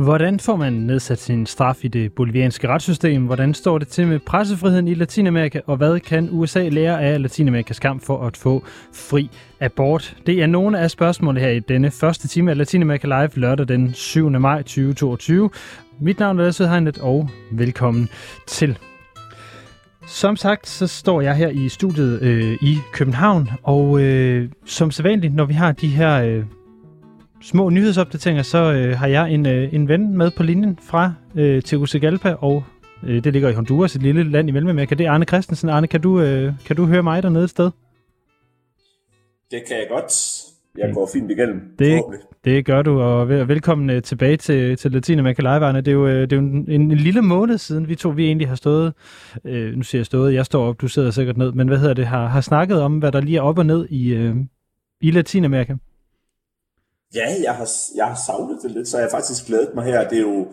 Hvordan får man nedsat sin straf i det bolivianske retssystem? Hvordan står det til med pressefriheden i Latinamerika? Og hvad kan USA lære af Latinamerikas kamp for at få fri abort? Det er nogle af spørgsmålene her i denne første time af Latinamerika Live lørdag den 7. maj 2022. Mit navn er Lasse Hegnet, og velkommen til. Som sagt, så står jeg her i studiet øh, i København, og øh, som sædvanligt, når vi har de her øh, små nyhedsopdateringer, så øh, har jeg en, øh, en ven med på linjen fra øh, Tegucigalpa, og øh, det ligger i Honduras, et lille land i Mellemamerika. Det er Arne Christensen. Arne, kan du, øh, kan du høre mig dernede et sted? Det kan jeg godt. Jeg går fint igennem, det, det gør du, og velkommen øh, tilbage til, til Latinamerika Live, Arne. Det er jo, øh, det er jo en, en, en lille måned siden, vi to vi egentlig har stået, øh, nu siger jeg stået, jeg står op, du sidder sikkert ned, men hvad hedder det, har, har snakket om, hvad der lige er op og ned i, øh, i Latinamerika. Ja, jeg har, jeg har savnet det lidt, så jeg har faktisk glædet mig her. Det er jo,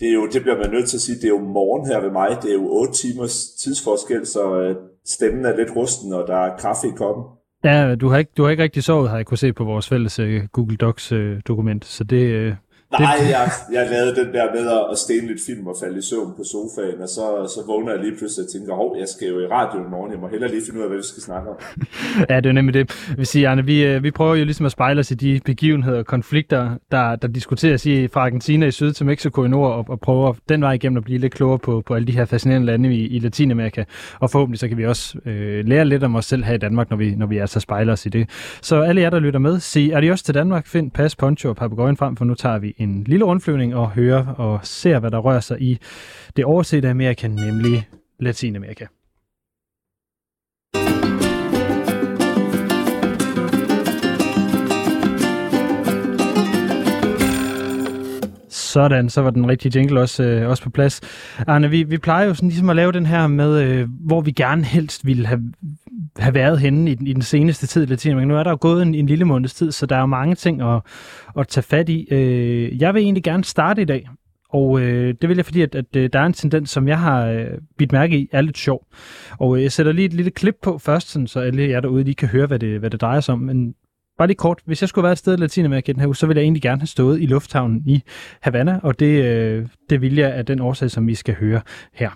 det, er jo, det bliver man nødt til at sige, det er jo morgen her ved mig. Det er jo 8 timers tidsforskel, så øh, stemmen er lidt rusten, og der er kaffe i koppen. Ja, du har ikke, du har ikke rigtig sovet, har jeg kunne se på vores fælles uh, Google Docs uh, dokument, så det, uh, Nej, jeg, jeg lavede den der med at stene lidt film og falde i søvn på sofaen, og så, så vågner jeg lige pludselig og tænker, hov, jeg skal jo i radioen i morgen, jeg må hellere lige finde ud af, hvad vi skal snakke om. ja, det er nemlig det. Vi siger, Arne, vi, øh, vi prøver jo ligesom at spejle os i de begivenheder og konflikter, der, der diskuteres i fra Argentina i syd til Mexico i nord, og, og prøver den vej igennem at blive lidt klogere på, på alle de her fascinerende lande i, i Latinamerika. Og forhåbentlig så kan vi også øh, lære lidt om os selv her i Danmark, når vi, når vi altså spejler os i det. Så alle jer, der lytter med, sig adios til Danmark, find pas, poncho og papegøjen frem, for nu tager vi en lille rundflyvning og hører og ser, hvad der rører sig i det oversete Amerika, nemlig Latinamerika. Sådan, så var den rigtige jingle også, øh, også på plads. Arne, vi, vi plejer jo sådan ligesom at lave den her med, øh, hvor vi gerne helst ville have, have været henne i, i den seneste tid i Latinamerika. Nu er der jo gået en, en lille måneds tid, så der er jo mange ting at, at tage fat i. Øh, jeg vil egentlig gerne starte i dag, og øh, det vil jeg, fordi at, at øh, der er en tendens, som jeg har øh, bidt mærke i, er lidt sjov. Og øh, jeg sætter lige et lille klip på først, sådan, så alle jer derude lige kan høre, hvad det, hvad det drejer sig om. Men bare lige kort, hvis jeg skulle være et sted i Latinamerika den her uge, så ville jeg egentlig gerne have stået i lufthavnen i Havana, og det, øh, det vil jeg af den årsag, som vi skal høre her.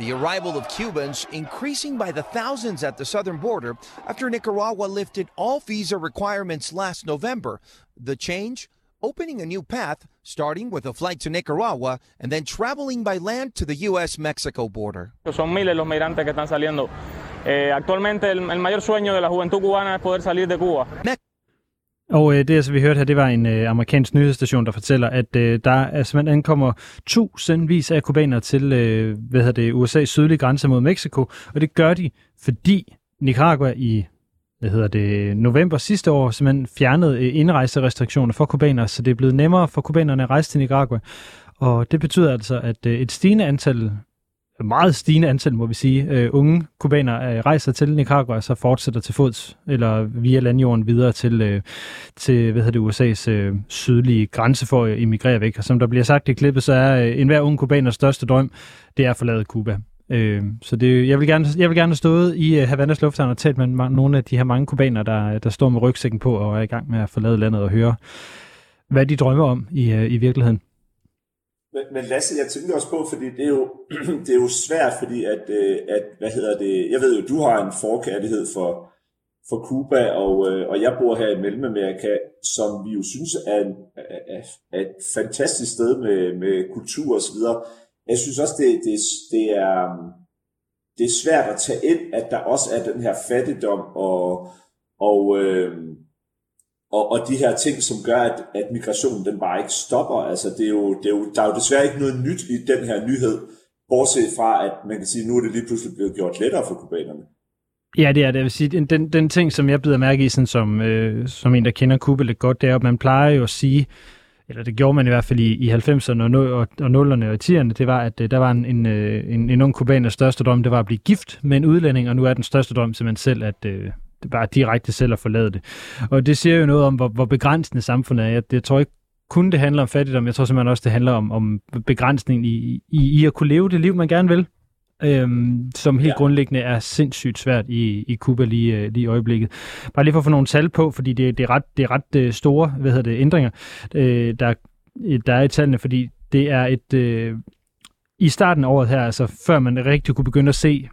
The arrival of Cubans increasing by the thousands at the southern border after Nicaragua lifted all visa requirements last November. The change opening a new path, starting with a flight to Nicaragua and then traveling by land to the U.S.-Mexico border. Son miles los migrantes que están saliendo Eh, actualmente el, el mayor sueño de la juventud cubana es poder salir de Cuba. Og øh, det, altså, vi hørte her, det var en øh, amerikansk nyhedsstation, der fortæller, at øh, der altså, ankommer tusindvis af kubanere til øh, hvad hedder det, USA's sydlige grænse mod Mexico, og det gør de, fordi Nicaragua i hvad hedder det, november sidste år simpelthen fjernede øh, indrejserestriktioner for kubanere, så det er blevet nemmere for kubanerne at rejse til Nicaragua. Og det betyder altså, at øh, et stigende antal meget stigende antal, må vi sige, øh, unge kubaner øh, rejser til Nicaragua og så fortsætter til fods eller via landjorden videre til, øh, til hvad hedder det, USA's øh, sydlige grænse for at emigrere væk. Og som der bliver sagt i klippet, så er øh, enhver unge kubaners største drøm, det er at forlade Cuba. Øh, så det, jeg, vil gerne, jeg vil gerne have stået i øh, uh, Havanas lufthavn og talt med nogle af de her mange kubaner, der, der står med rygsækken på og er i gang med at forlade landet og høre, hvad de drømmer om i, uh, i virkeligheden. Men, men Lasse, jeg tænker også på, fordi det er jo, det er jo svært, fordi at, øh, at, hvad hedder det, jeg ved jo, du har en forkærlighed for, for Cuba, og, øh, og jeg bor her i Mellemamerika, som vi jo synes er, en, er, er et fantastisk sted med, med kultur og så videre. Jeg synes også, det, det, det, er, det er svært at tage ind, at der også er den her fattigdom og, og øh, og, og de her ting, som gør, at, at migrationen den bare ikke stopper. Altså, det er jo, det er jo, der er jo desværre ikke noget nyt i den her nyhed, bortset fra, at man kan sige, at nu er det lige pludselig blevet gjort lettere for kubanerne. Ja, det er det. Jeg vil sige, den, den, den ting, som jeg bider mærke i, sådan som, øh, som en, der kender Kuba lidt godt, det er, at man plejer jo at sige, eller det gjorde man i hvert fald i, i 90'erne og, og, og 0'erne og 10'erne, det var, at øh, der var en, en, øh, en, en ung kubaners største drøm, det var at blive gift med en udlænding, og nu er den største drøm simpelthen selv at, øh, bare direkte selv at forlade det. Og det siger jo noget om, hvor, hvor begrænsende samfundet er. Jeg, jeg tror ikke kun det handler om fattigdom, jeg tror simpelthen også, det handler om, om begrænsning i, i, i at kunne leve det liv, man gerne vil. øhm, som helt ja. grundlæggende er sindssygt svært i, i Cuba lige, øh, lige i øjeblikket. Bare lige for at få nogle tal på, fordi det, det er ret, det er ret øh, store hvad hedder det, ændringer, øh, der, der er i tallene, fordi det er et... Øh, I starten af året her, altså før man rigtig kunne begynde at se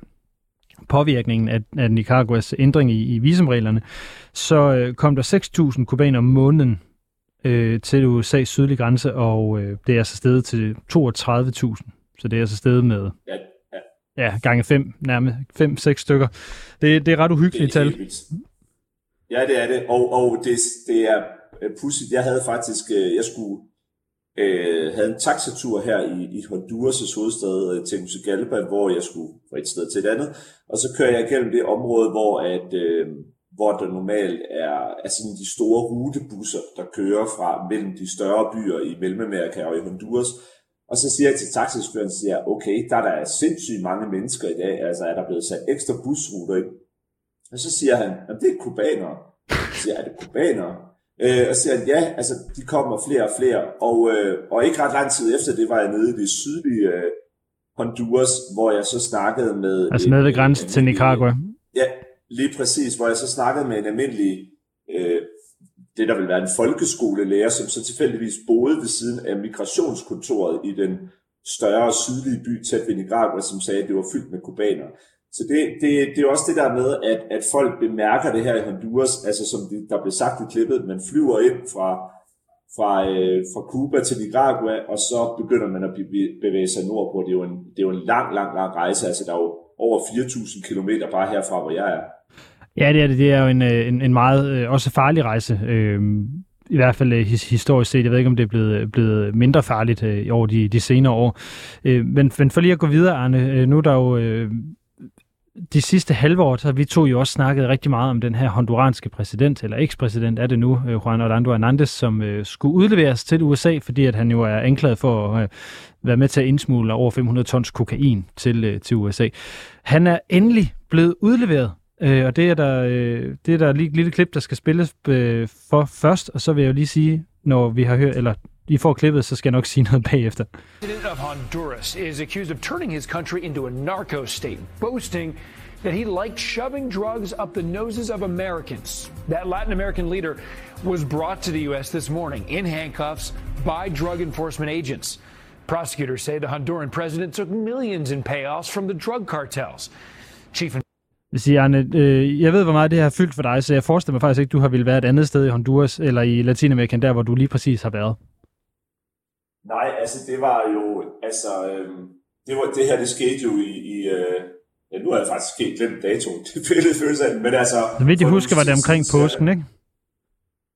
påvirkningen af, af Nicaraguas ændring i, i visumreglerne, så øh, kom der 6.000 kubaner om måneden øh, til USA's sydlige grænse, og øh, det er altså steget til 32.000. Så det er altså steget med ja, ja. ja gange 5, nærmest 5-6 stykker. Det, det er ret uhyggeligt tal. Ja, det er det, og, og det, det er øh, pudsigt. Jeg havde faktisk, øh, jeg skulle øh, havde en taxatur her i, i Honduras' hovedstad, til Tegucigalpa, hvor jeg skulle fra et sted til et andet. Og så kører jeg igennem det område, hvor, at, øh, hvor der normalt er, er sådan de store rutebusser, der kører fra mellem de større byer i Mellemamerika og i Honduras. Og så siger jeg til taxichaufføren, siger okay, der er der sindssygt mange mennesker i dag, altså er der blevet sat ekstra busruter ind. Og så siger han, at det er kubanere. Så siger jeg, er det kubanere? Øh, og siger ja, altså de kommer flere og flere. Og, øh, og ikke ret lang tid efter det var jeg nede i det sydlige øh, Honduras, hvor jeg så snakkede med... Altså nede ved grænsen til Nicaragua. Ja, lige præcis, hvor jeg så snakkede med en almindelig, øh, det der vil være en folkeskolelærer, som så tilfældigvis boede ved siden af migrationskontoret i den større sydlige by tæt ved Nicaragua, som sagde, at det var fyldt med kubaner. Så det, det, det er også det der med, at, at folk bemærker det her i Honduras, altså som der blev sagt i klippet, man flyver ind fra, fra, øh, fra Cuba til Nicaragua, og så begynder man at bevæge sig nordpå. Det er jo en, det er jo en lang, lang, lang rejse, altså der er jo over 4.000 km bare herfra, hvor jeg er. Ja, det er det. Det er jo en, øh, en, en meget øh, også farlig rejse. Øh, i hvert fald øh, historisk set. Jeg ved ikke, om det er blevet, blevet mindre farligt øh, over de, de senere år. Øh, men, men for lige at gå videre, Arne, øh, nu er der jo øh, de sidste halve år, så vi to jo også snakket rigtig meget om den her honduranske præsident, eller ekspræsident er det nu, øh, Juan Orlando Hernandez, som øh, skulle udleveres til USA, fordi at han jo er anklaget for at øh, være med til at indsmugle over 500 tons kokain til, øh, til USA. Han er endelig blevet udleveret, øh, og det er der, øh, det er der lige et lille klip, der skal spilles øh, for først, og så vil jeg jo lige sige, når vi har hørt, eller i får klippet, så skal jeg nok sige noget bagefter. President of Honduras is accused of turning his country into a narco state, boasting that he liked shoving drugs up the noses of Americans. That Latin American leader was brought to the U.S. this morning in handcuffs by drug enforcement agents. Prosecutors say the Honduran president took millions in payoffs from the drug cartels. Chief vil sige, Arne, øh, jeg ved, hvor meget det her har fyldt for dig, så jeg forestiller mig faktisk ikke, du har ville være et andet sted i Honduras eller i Latinamerika, der hvor du lige præcis har været. Nej, altså det var jo, altså, øh, det, var, det her, det skete jo i, i øh, ja, nu har jeg faktisk helt glemt datoen, det fælles følelse af, men altså... Så vidt jeg husker, var det omkring påsken, ikke?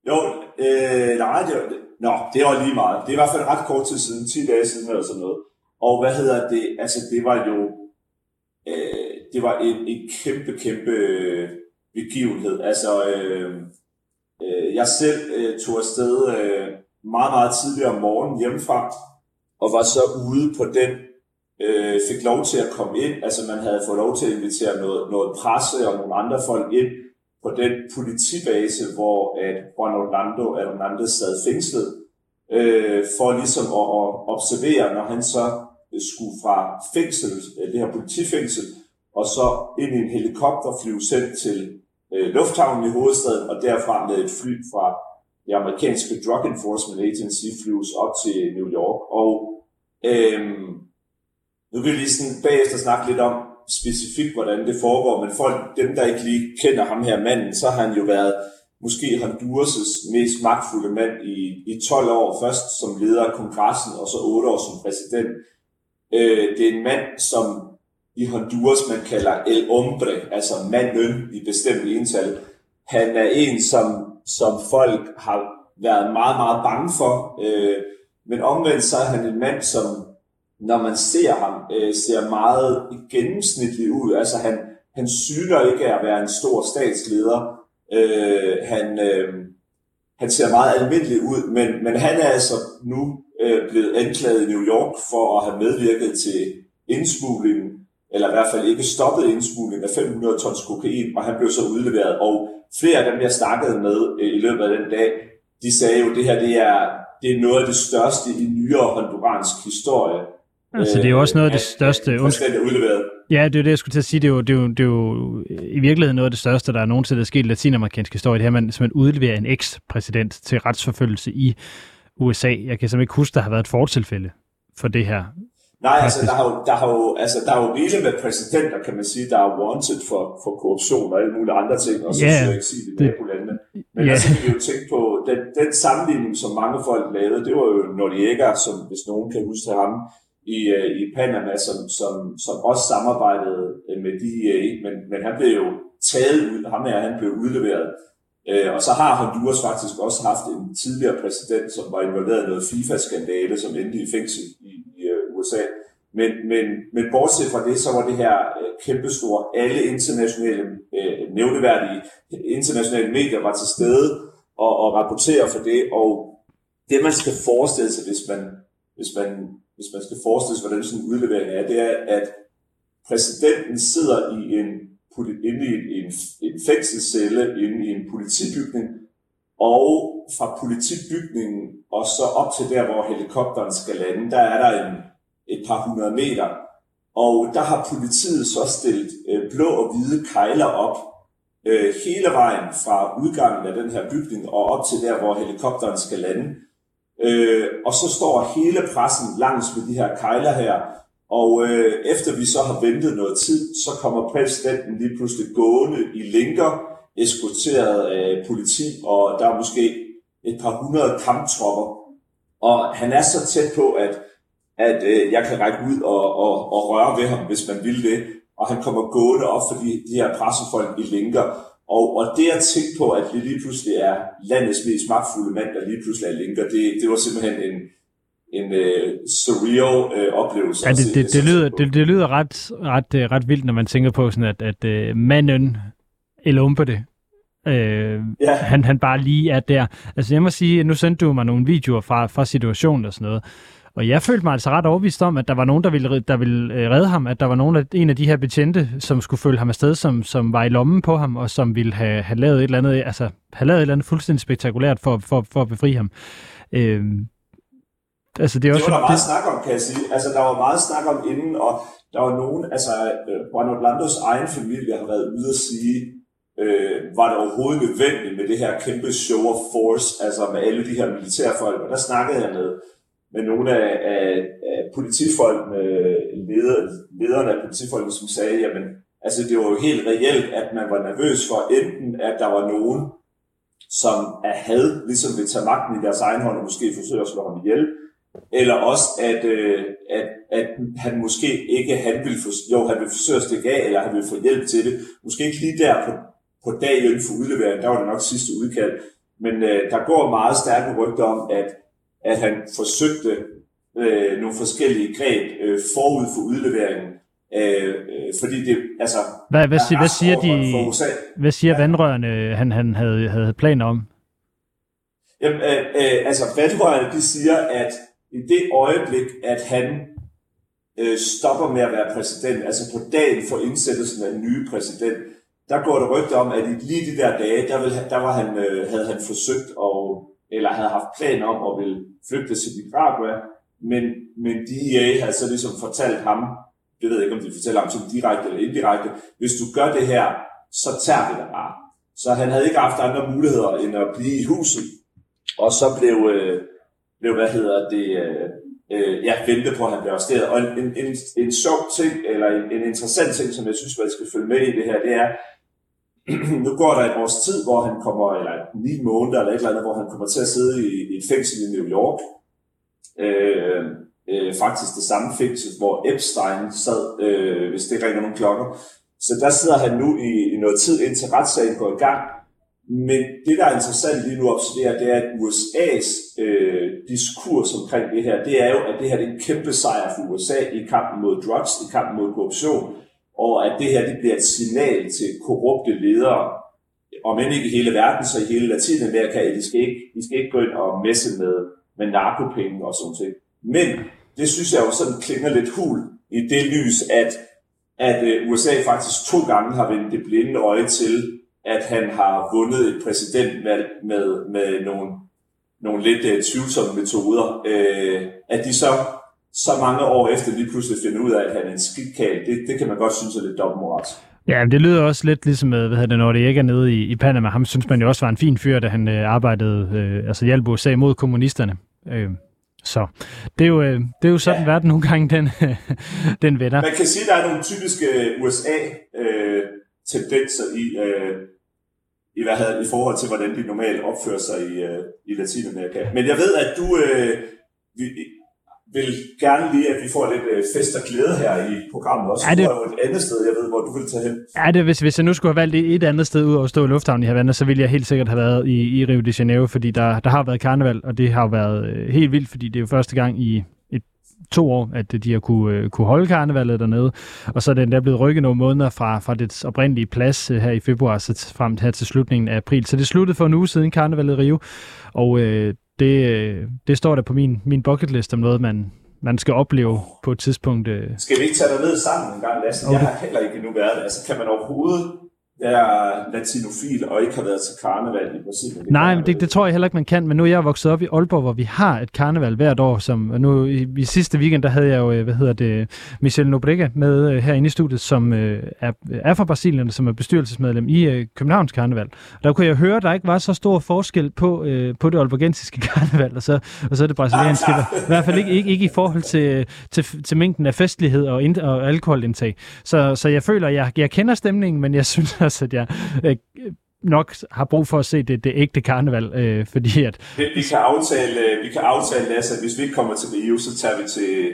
Jo, øh, nej, det var, nå, det var lige meget. Det er i hvert fald ret kort tid siden, 10 dage siden eller sådan noget. Og hvad hedder det, altså det var jo, øh, det var en, en kæmpe, kæmpe øh, begivenhed. Altså, øh, øh, jeg selv øh, tog afsted øh, meget, meget tidligere om morgenen hjemmefra, og var så ude på den, øh, fik lov til at komme ind, altså man havde fået lov til at invitere noget, noget presse og nogle andre folk ind på den politibase, hvor at Juan Orlando Hernandez sad fængslet, øh, for ligesom at, at observere, når han så skulle fra fængsel, øh, det her politifængsel, og så ind i en helikopter flyve sendt til øh, lufthavnen i hovedstaden, og derfra med et fly fra det amerikanske Drug Enforcement Agency flyves op til New York. Og øhm, nu vil vi lige sådan bagefter snakke lidt om specifikt, hvordan det foregår, men folk, dem, der ikke lige kender ham her manden, så har han jo været måske Honduras' mest magtfulde mand i, i 12 år, først som leder af kongressen, og så 8 år som præsident. Øh, det er en mand, som i Honduras man kalder el hombre, altså manden i bestemt ental. Han er en, som som folk har været meget, meget bange for. Øh, men omvendt så er han en mand, som når man ser ham, øh, ser meget gennemsnitlig ud. Altså han, han syner ikke at være en stor statsleder. Øh, han, øh, han ser meget almindelig ud, men, men han er altså nu øh, blevet anklaget i New York for at have medvirket til indsmuglingen, eller i hvert fald ikke stoppet indsmuglingen af 500 tons kokain, og han blev så udleveret. Og flere af dem, jeg snakkede med øh, i løbet af den dag, de sagde jo, at det her det er, det er noget af det største i nyere honduransk historie. Altså, det er jo også noget af det største... At er udleveret. Ja, det er det, jeg skulle til at sige. Det er, jo, det, er jo, det er jo i virkeligheden noget af det største, der er nogensinde sket i latinamerikansk historie. Det her, man simpelthen udleverer en eks-præsident til retsforfølgelse i USA. Jeg kan simpelthen ikke huske, der har været et fortilfælde for det her. Nej, altså der, har jo, der, har jo, altså der er jo rigeligt med præsidenter, kan man sige, der er wanted for, for korruption og alle mulige andre ting, og så yeah, jeg ikke sige det, på landene. Men yeah. altså kan vi jo tænke på, den, den sammenligning, som mange folk lavede, det var jo Noriega, som hvis nogen kan huske ham, i, øh, i Panama, som, som, som også samarbejdede øh, med DEA, men, men han blev jo taget ud, ham her, han blev udleveret. Øh, og så har Honduras faktisk også haft en tidligere præsident, som var involveret i noget FIFA-skandale, som endte i fængsel i USA. Men, men, men bortset fra det, så var det her øh, kæmpestore. Alle internationale, øh, nævneværdige internationale medier var til stede og, og rapporterer for det. Og det, man skal forestille sig, hvis man, hvis man hvis man skal forestille sig, hvordan sådan en udlevering er, det er, at præsidenten sidder i en, inde i en, en fængselscelle inde i en politibygning, og fra politibygningen og så op til der, hvor helikopteren skal lande, der er der en, et par hundrede meter. Og der har politiet så stillet øh, blå og hvide kejler op øh, hele vejen fra udgangen af den her bygning og op til der, hvor helikopteren skal lande. Øh, og så står hele pressen langs med de her kejler her, og øh, efter vi så har ventet noget tid, så kommer præsidenten lige pludselig gående i linker, eskorteret af politi, og der er måske et par hundrede kamptropper. Og han er så tæt på, at, at øh, jeg kan række ud og, og, og røre ved ham, hvis man vil det. Og han kommer gående op for de, de her pressefolk i linker. Og, og det at tænke på, at vi lige pludselig er landets mest magtfulde mand, der lige pludselig er linker, det, det var simpelthen en, en uh, surreal uh, oplevelse. Ja, det, det, det, lyder, det, det lyder ret, ret, uh, ret vildt, når man tænker på, sådan at, at uh, manden eller det, Øh, ja. han, han bare lige er der. Altså jeg må sige, nu sendte du mig nogle videoer fra, fra situationen og sådan noget. Og jeg følte mig altså ret overbevist om, at der var nogen, der ville, der ville øh, redde ham, at der var nogen af, en af de her betjente, som skulle følge ham afsted, som, som var i lommen på ham, og som ville have, have lavet et eller andet, altså have lavet et eller andet fuldstændig spektakulært for, for, for at befri ham. Øh, altså det, er også, det var der meget det... snak om, kan jeg sige. Altså der var meget snak om inden, og der var nogen, altså øh, Juan Orlandos egen familie har været ude at sige, øh, var det overhovedet nødvendigt med det her kæmpe show of force, altså med alle de her militærfolk, og der snakkede jeg med med nogle af, af, af politifolkene, leder, lederne af politifolkene, som sagde, jamen, altså det var jo helt reelt, at man var nervøs for enten, at der var nogen, som af had, ligesom vil tage magten i deres egen hånd og måske forsøge at slå ham ihjel, eller også, at, øh, at, at han måske ikke, han ville, for, jo, han ville forsøge at stikke af, eller han ville få hjælp til det. Måske ikke lige der på, på dagen for udlevering, der var det nok sidste udkald. Men øh, der går meget stærke rygter om, at at han forsøgte øh, nogle forskellige greb øh, forud for udleveringen. Øh, øh, fordi det, altså... Hvad, hvad, siger, hvad siger de... Hvad siger ja. vandrørene, han, han havde, havde planer om? Jamen, øh, øh, altså, vandrørene, de siger, at i det øjeblik, at han øh, stopper med at være præsident, altså på dagen for indsættelsen af en ny præsident, der går det rygter om, at i lige de der dage, der, vil, der var han, øh, havde han forsøgt at eller havde haft planer om at ville flygte til Nicaragua, men, men DEA øh, havde så ligesom fortalt ham, det ved jeg ikke, om de fortæller ham som direkte eller indirekte, hvis du gør det her, så tager vi dig bare. Så han havde ikke haft andre muligheder end at blive i huset. Og så blev, øh, blev hvad hedder det, øh, øh, ja, vente på, at han blev arresteret. Og en, en, en, en sjov ting, eller en, en interessant ting, som jeg synes, man skal følge med i det her, det er, nu går der et års tid, hvor han kommer, eller ni måneder eller et eller andet, hvor han kommer til at sidde i, i et fængsel i New York. Øh, øh, faktisk det samme fængsel, hvor Epstein sad, øh, hvis det ringer nogle klokker. Så der sidder han nu i, i noget tid, indtil retssagen går i gang. Men det, der er interessant lige nu at observere, det er, at USA's øh, diskurs omkring det her, det er jo, at det her er en kæmpe sejr for USA i kampen mod drugs, i kampen mod korruption og at det her det bliver et signal til korrupte ledere, om end ikke i hele verden, så i hele Latinamerika, at de skal ikke, de skal ikke gå ind og messe med, med narkopenge og sådan ting. Men det synes jeg jo sådan klinger lidt hul i det lys, at, at øh, USA faktisk to gange har vendt det blinde øje til, at han har vundet et præsidentvalg med, med nogle, nogle lidt uh, tvivlsomme metoder. Uh, at de så så mange år efter lige pludselig finde ud af, at han er en skidkal, det, det kan man godt synes er lidt dobbeltmoralsk. Ja, det lyder også lidt ligesom, hvad hedder det, når det ikke er nede i, i Panama. Ham synes man jo også var en fin fyr, da han øh, arbejdede, øh, altså hjalp USA mod kommunisterne. Øh, så det er jo, øh, det er jo sådan, ja. verden nogle gange den, den vender. Man kan sige, at der er nogle typiske USA-tendenser øh, i, øh, i, hvad hedder, i forhold til, hvordan de normalt opfører sig i, øh, i Latinamerika. Men jeg ved, at du, øh, vi, vil gerne lige, at vi får lidt øh, fest og glæde her i programmet også. Ja, det... Du er jo et andet sted, jeg ved, hvor du vil tage hen. Ja, det, hvis, hvis jeg nu skulle have valgt et andet sted ud over at stå i lufthavnen i Havana, så ville jeg helt sikkert have været i, i Rio de Janeiro, fordi der, der har været karneval, og det har jo været øh, helt vildt, fordi det er jo første gang i et, to år, at de har kunne, øh, kunne holde karnevalet dernede. Og så er den der blevet rykket nogle måneder fra, fra det oprindelige plads øh, her i februar, så frem her til slutningen af april. Så det sluttede for en uge siden karnevalet i Rio, og øh, det, øh, det står der på min, min bucket list om noget, man, man skal opleve på et tidspunkt. Øh... Skal vi ikke tage dig ned sammen en gang, Lasse? Okay. Jeg har heller ikke endnu været Altså, kan man overhovedet er latinofil og ikke har været til karneval i Brasilien. Nej, men det, det tror jeg heller ikke, man kan. Men nu er jeg vokset op i Aalborg, hvor vi har et karneval hvert år. Som, nu i, i sidste weekend, der havde jeg jo, øh, hvad hedder det, Michelle Nobrega med uh, herinde i studiet, som uh, er, er fra Brasilien, som er bestyrelsesmedlem i uh, Københavns Karneval. Der kunne jeg høre, at der ikke var så stor forskel på, uh, på det albergensiske karneval, og så, og så det brasilianske. I hvert fald ikke, ikke, ikke i forhold til, til, til mængden af festlighed og, ind, og alkoholindtag. Så, så jeg føler, at jeg, jeg kender stemningen, men jeg synes også, at jeg øh, nok har brug for at se det, det ægte karneval, øh, fordi at... Vi, kan aftale, øh, vi kan aftale, Lasse, at hvis vi ikke kommer til Rio, så tager vi til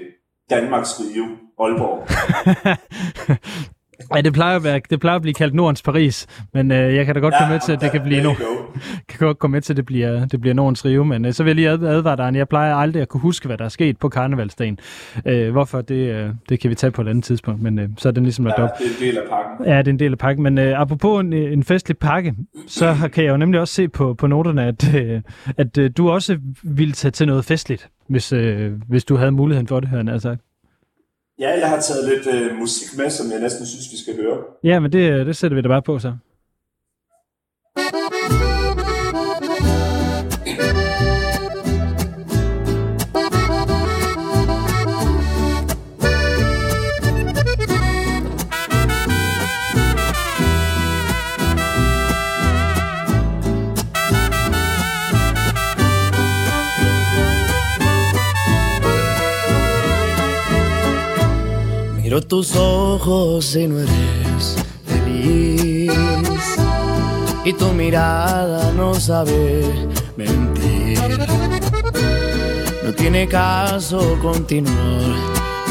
Danmarks Rio, Aalborg. Ja, det plejer, at være, det plejer at blive kaldt Nordens Paris, men øh, jeg kan da godt ja, komme med til, at det kan blive no, kan godt komme med til, at det bliver, det bliver Nordens Rio, men øh, så vil jeg lige advare dig, jeg plejer aldrig at kunne huske, hvad der er sket på karnevalsdagen. Øh, hvorfor, det, øh, det kan vi tage på et andet tidspunkt, men øh, så er den ligesom lagt ja, op. det er en del af pakken. Ja, det er en del af pakken, men øh, apropos en, en festlig pakke, så kan jeg jo nemlig også se på, på noterne, at, øh, at øh, du også ville tage til noget festligt, hvis, øh, hvis du havde muligheden for det, her, altså. Ja, jeg har taget lidt øh, musik med, som jeg næsten synes, vi skal høre. Ja, men det, øh, det sætter vi da bare på så. Miro tus ojos y no eres feliz. Y tu mirada no sabe mentir. No tiene caso continuar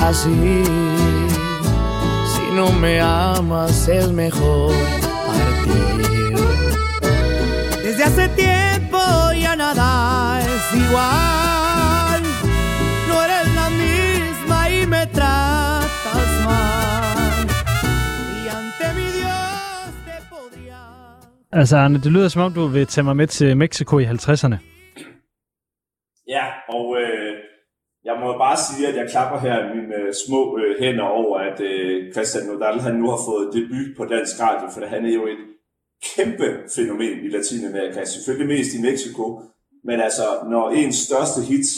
así. Si no me amas es mejor partir. Desde hace tiempo ya nada es igual. No eres la misma y me traes Altså, Arne, det lyder som om, du vil tage mig med til Mexico i 50'erne. Ja, og øh, jeg må bare sige, at jeg klapper her mine øh, små øh, hænder over, at øh, Christian Nodal han nu har fået debut på dansk radio, for han er jo et kæmpe fænomen i Latinamerika, selvfølgelig mest i Mexico, men altså, når ens største hit,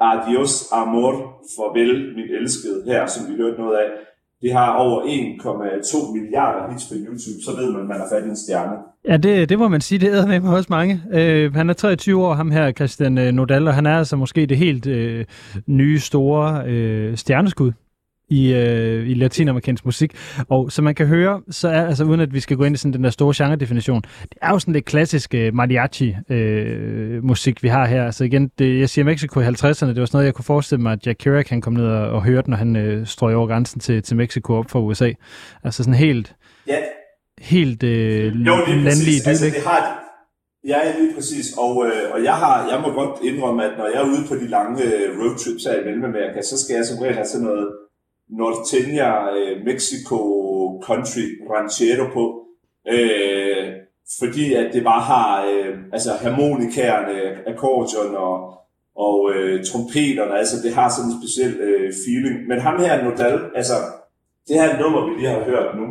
Adios Amor, farvel min elskede her, som vi hørte noget af, det har over 1,2 milliarder hits på YouTube, så ved man, at man har fat i en stjerne. Ja, det, det må man sige, det æder med mig også mange. Øh, han er 23 år, ham her, Christian øh, Nodal, og han er altså måske det helt øh, nye, store øh, stjerneskud i, øh, i latinamerikansk musik. Og som man kan høre, så er, altså uden at vi skal gå ind i sådan den der store genre-definition, det er jo sådan lidt klassisk øh, mariachi-musik, øh, vi har her. Altså igen, det, jeg siger Mexico i 50'erne, det var sådan noget, jeg kunne forestille mig, at Jack Kerouac kan komme ned og, og høre når han øh, strøg over grænsen til, til Mexico op fra USA. Altså sådan helt... Ja. Helt øh, jo, landlige altså, det har, Ja, lige præcis. Og, øh, og jeg, har, jeg må godt indrømme, at når jeg er ude på de lange øh, roadtrips her i Mellemamerika, så skal jeg som regel have sådan noget Norteña øh, Mexico Country Ranchero på, øh, fordi at det bare har øh, altså harmonikærerne, akkordeon og, og øh, trompeterne, altså det har sådan en speciel øh, feeling. Men ham her, Nodal, altså det her nummer, vi lige har hørt nu,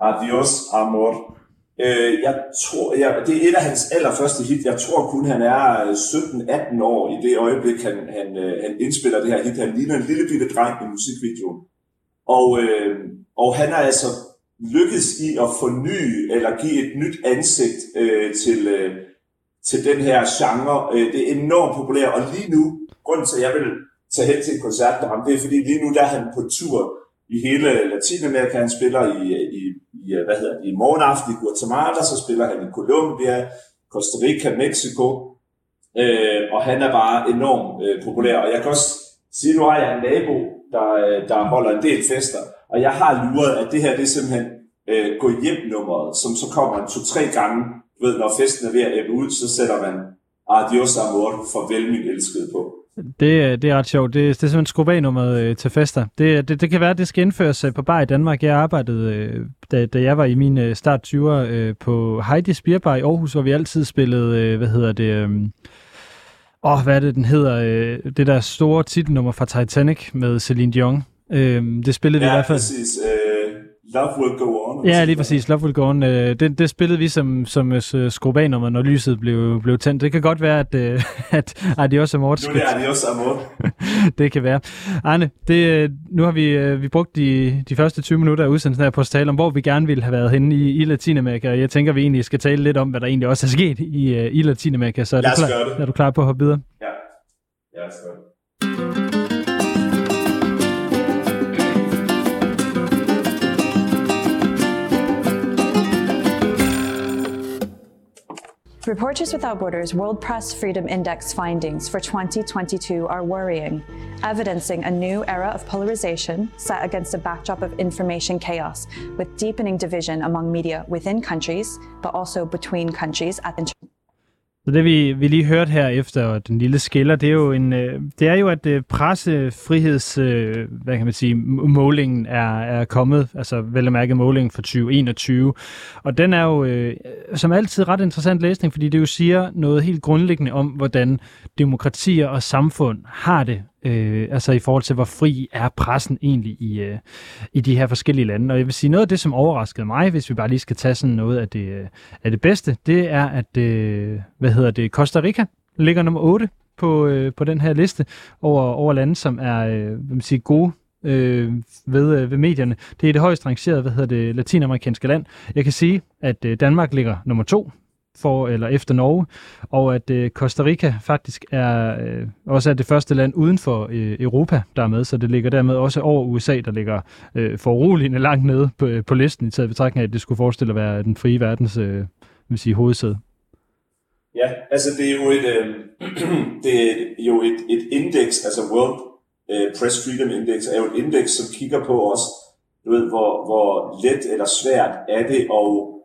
Adios Amor, Øh, jeg tror, jeg, det er et af hans allerførste hit. Jeg tror kun, han er øh, 17-18 år i det øjeblik, han, han, øh, han indspiller det her hit. Han ligner en lille bitte dreng i musikvideoen. Og, øh, og han er altså lykkedes i at forny eller give et nyt ansigt øh, til, øh, til den her genre. Øh, det er enormt populært, og lige nu, grunden til, at jeg vil tage hen til en koncert med ham, det er fordi lige nu der er han på tur i hele Latinamerika. Han spiller i, i, i hvad hedder det, i morgenaften i Guatemala, så spiller han i Colombia, Costa Rica, Mexico, øh, og han er bare enormt øh, populær. Og jeg kan også sige, nu har jeg en nabo, der, øh, der holder en del fester, og jeg har luret, at det her det er simpelthen øh, gå hjem nummeret, som så kommer en to-tre gange, du ved, når festen er ved at æbbe ud, så sætter man Adios Amor, farvel min elskede på. Det, øh, det er ret sjovt. Det, det er simpelthen skrubanummeret øh, til fester. Det, øh, det, det kan være, at det skal indføres øh, på bar i Danmark. Jeg arbejdede, øh, da, da jeg var i min øh, start 20'er, øh, på Heidi Bar i Aarhus, hvor vi altid spillede, øh, hvad hedder det... Øh, Åh, oh, hvad er det, den hedder? Øh, det der store titelnummer fra Titanic med Celine Dion. Øh, det spillede ja, vi i hvert fald. præcis. Øh, Love Will Go On. Ja, lige præcis. Love Will Go On. Øh, det, det spillede vi som, som uh, skrubanummer, når lyset blev, blev tændt. Det kan godt være, at, uh, at Adios Amor... Nu er det Adios Amor. det kan være. Arne, det, nu har vi, uh, vi brugt de, de første 20 minutter af udsendelsen her på at tale om, hvor vi gerne ville have været henne i, i Latinamerika. Jeg tænker, vi egentlig skal tale lidt om, hvad der egentlig også er sket i, i Latinamerika. Så er, du klar, er du klar på at hoppe videre? Ja, jeg skal Reporters Without Borders World Press Freedom Index findings for 2022 are worrying, evidencing a new era of polarization set against a backdrop of information chaos, with deepening division among media within countries, but also between countries at the Så det vi, vi lige hørte her efter den lille skiller, det er jo en, øh, det er jo at øh, pressefriheds, øh, hvad kan man sige, målingen er, er kommet, altså vel at mærke målingen for 2021. Og den er jo som altid ret interessant læsning, fordi det jo siger noget helt grundlæggende om, hvordan demokratier og samfund har det Øh, altså i forhold til, hvor fri er pressen egentlig i, øh, i de her forskellige lande. Og jeg vil sige, noget af det, som overraskede mig, hvis vi bare lige skal tage sådan noget af det, øh, af det bedste, det er, at, øh, hvad hedder det, Costa Rica ligger nummer 8 på, øh, på den her liste over, over lande, som er øh, hvad man siger, gode øh, ved, øh, ved medierne. Det er det højst rangerede, hvad hedder det, latinamerikanske land. Jeg kan sige, at øh, Danmark ligger nummer to for eller efter Norge, og at øh, Costa Rica faktisk er øh, også er det første land uden for øh, Europa, der er med, så det ligger dermed også over USA, der ligger øh, foruroligende langt nede på, øh, på listen, i taget betragtning af, at det skulle forestille at være den frie verdens øh, vil sige, hovedsæde. Ja, altså det er jo et, øh, det er jo et, et indeks, altså World øh, Press Freedom Index er jo et indeks, som kigger på os, du ved, hvor, hvor let eller svært er det at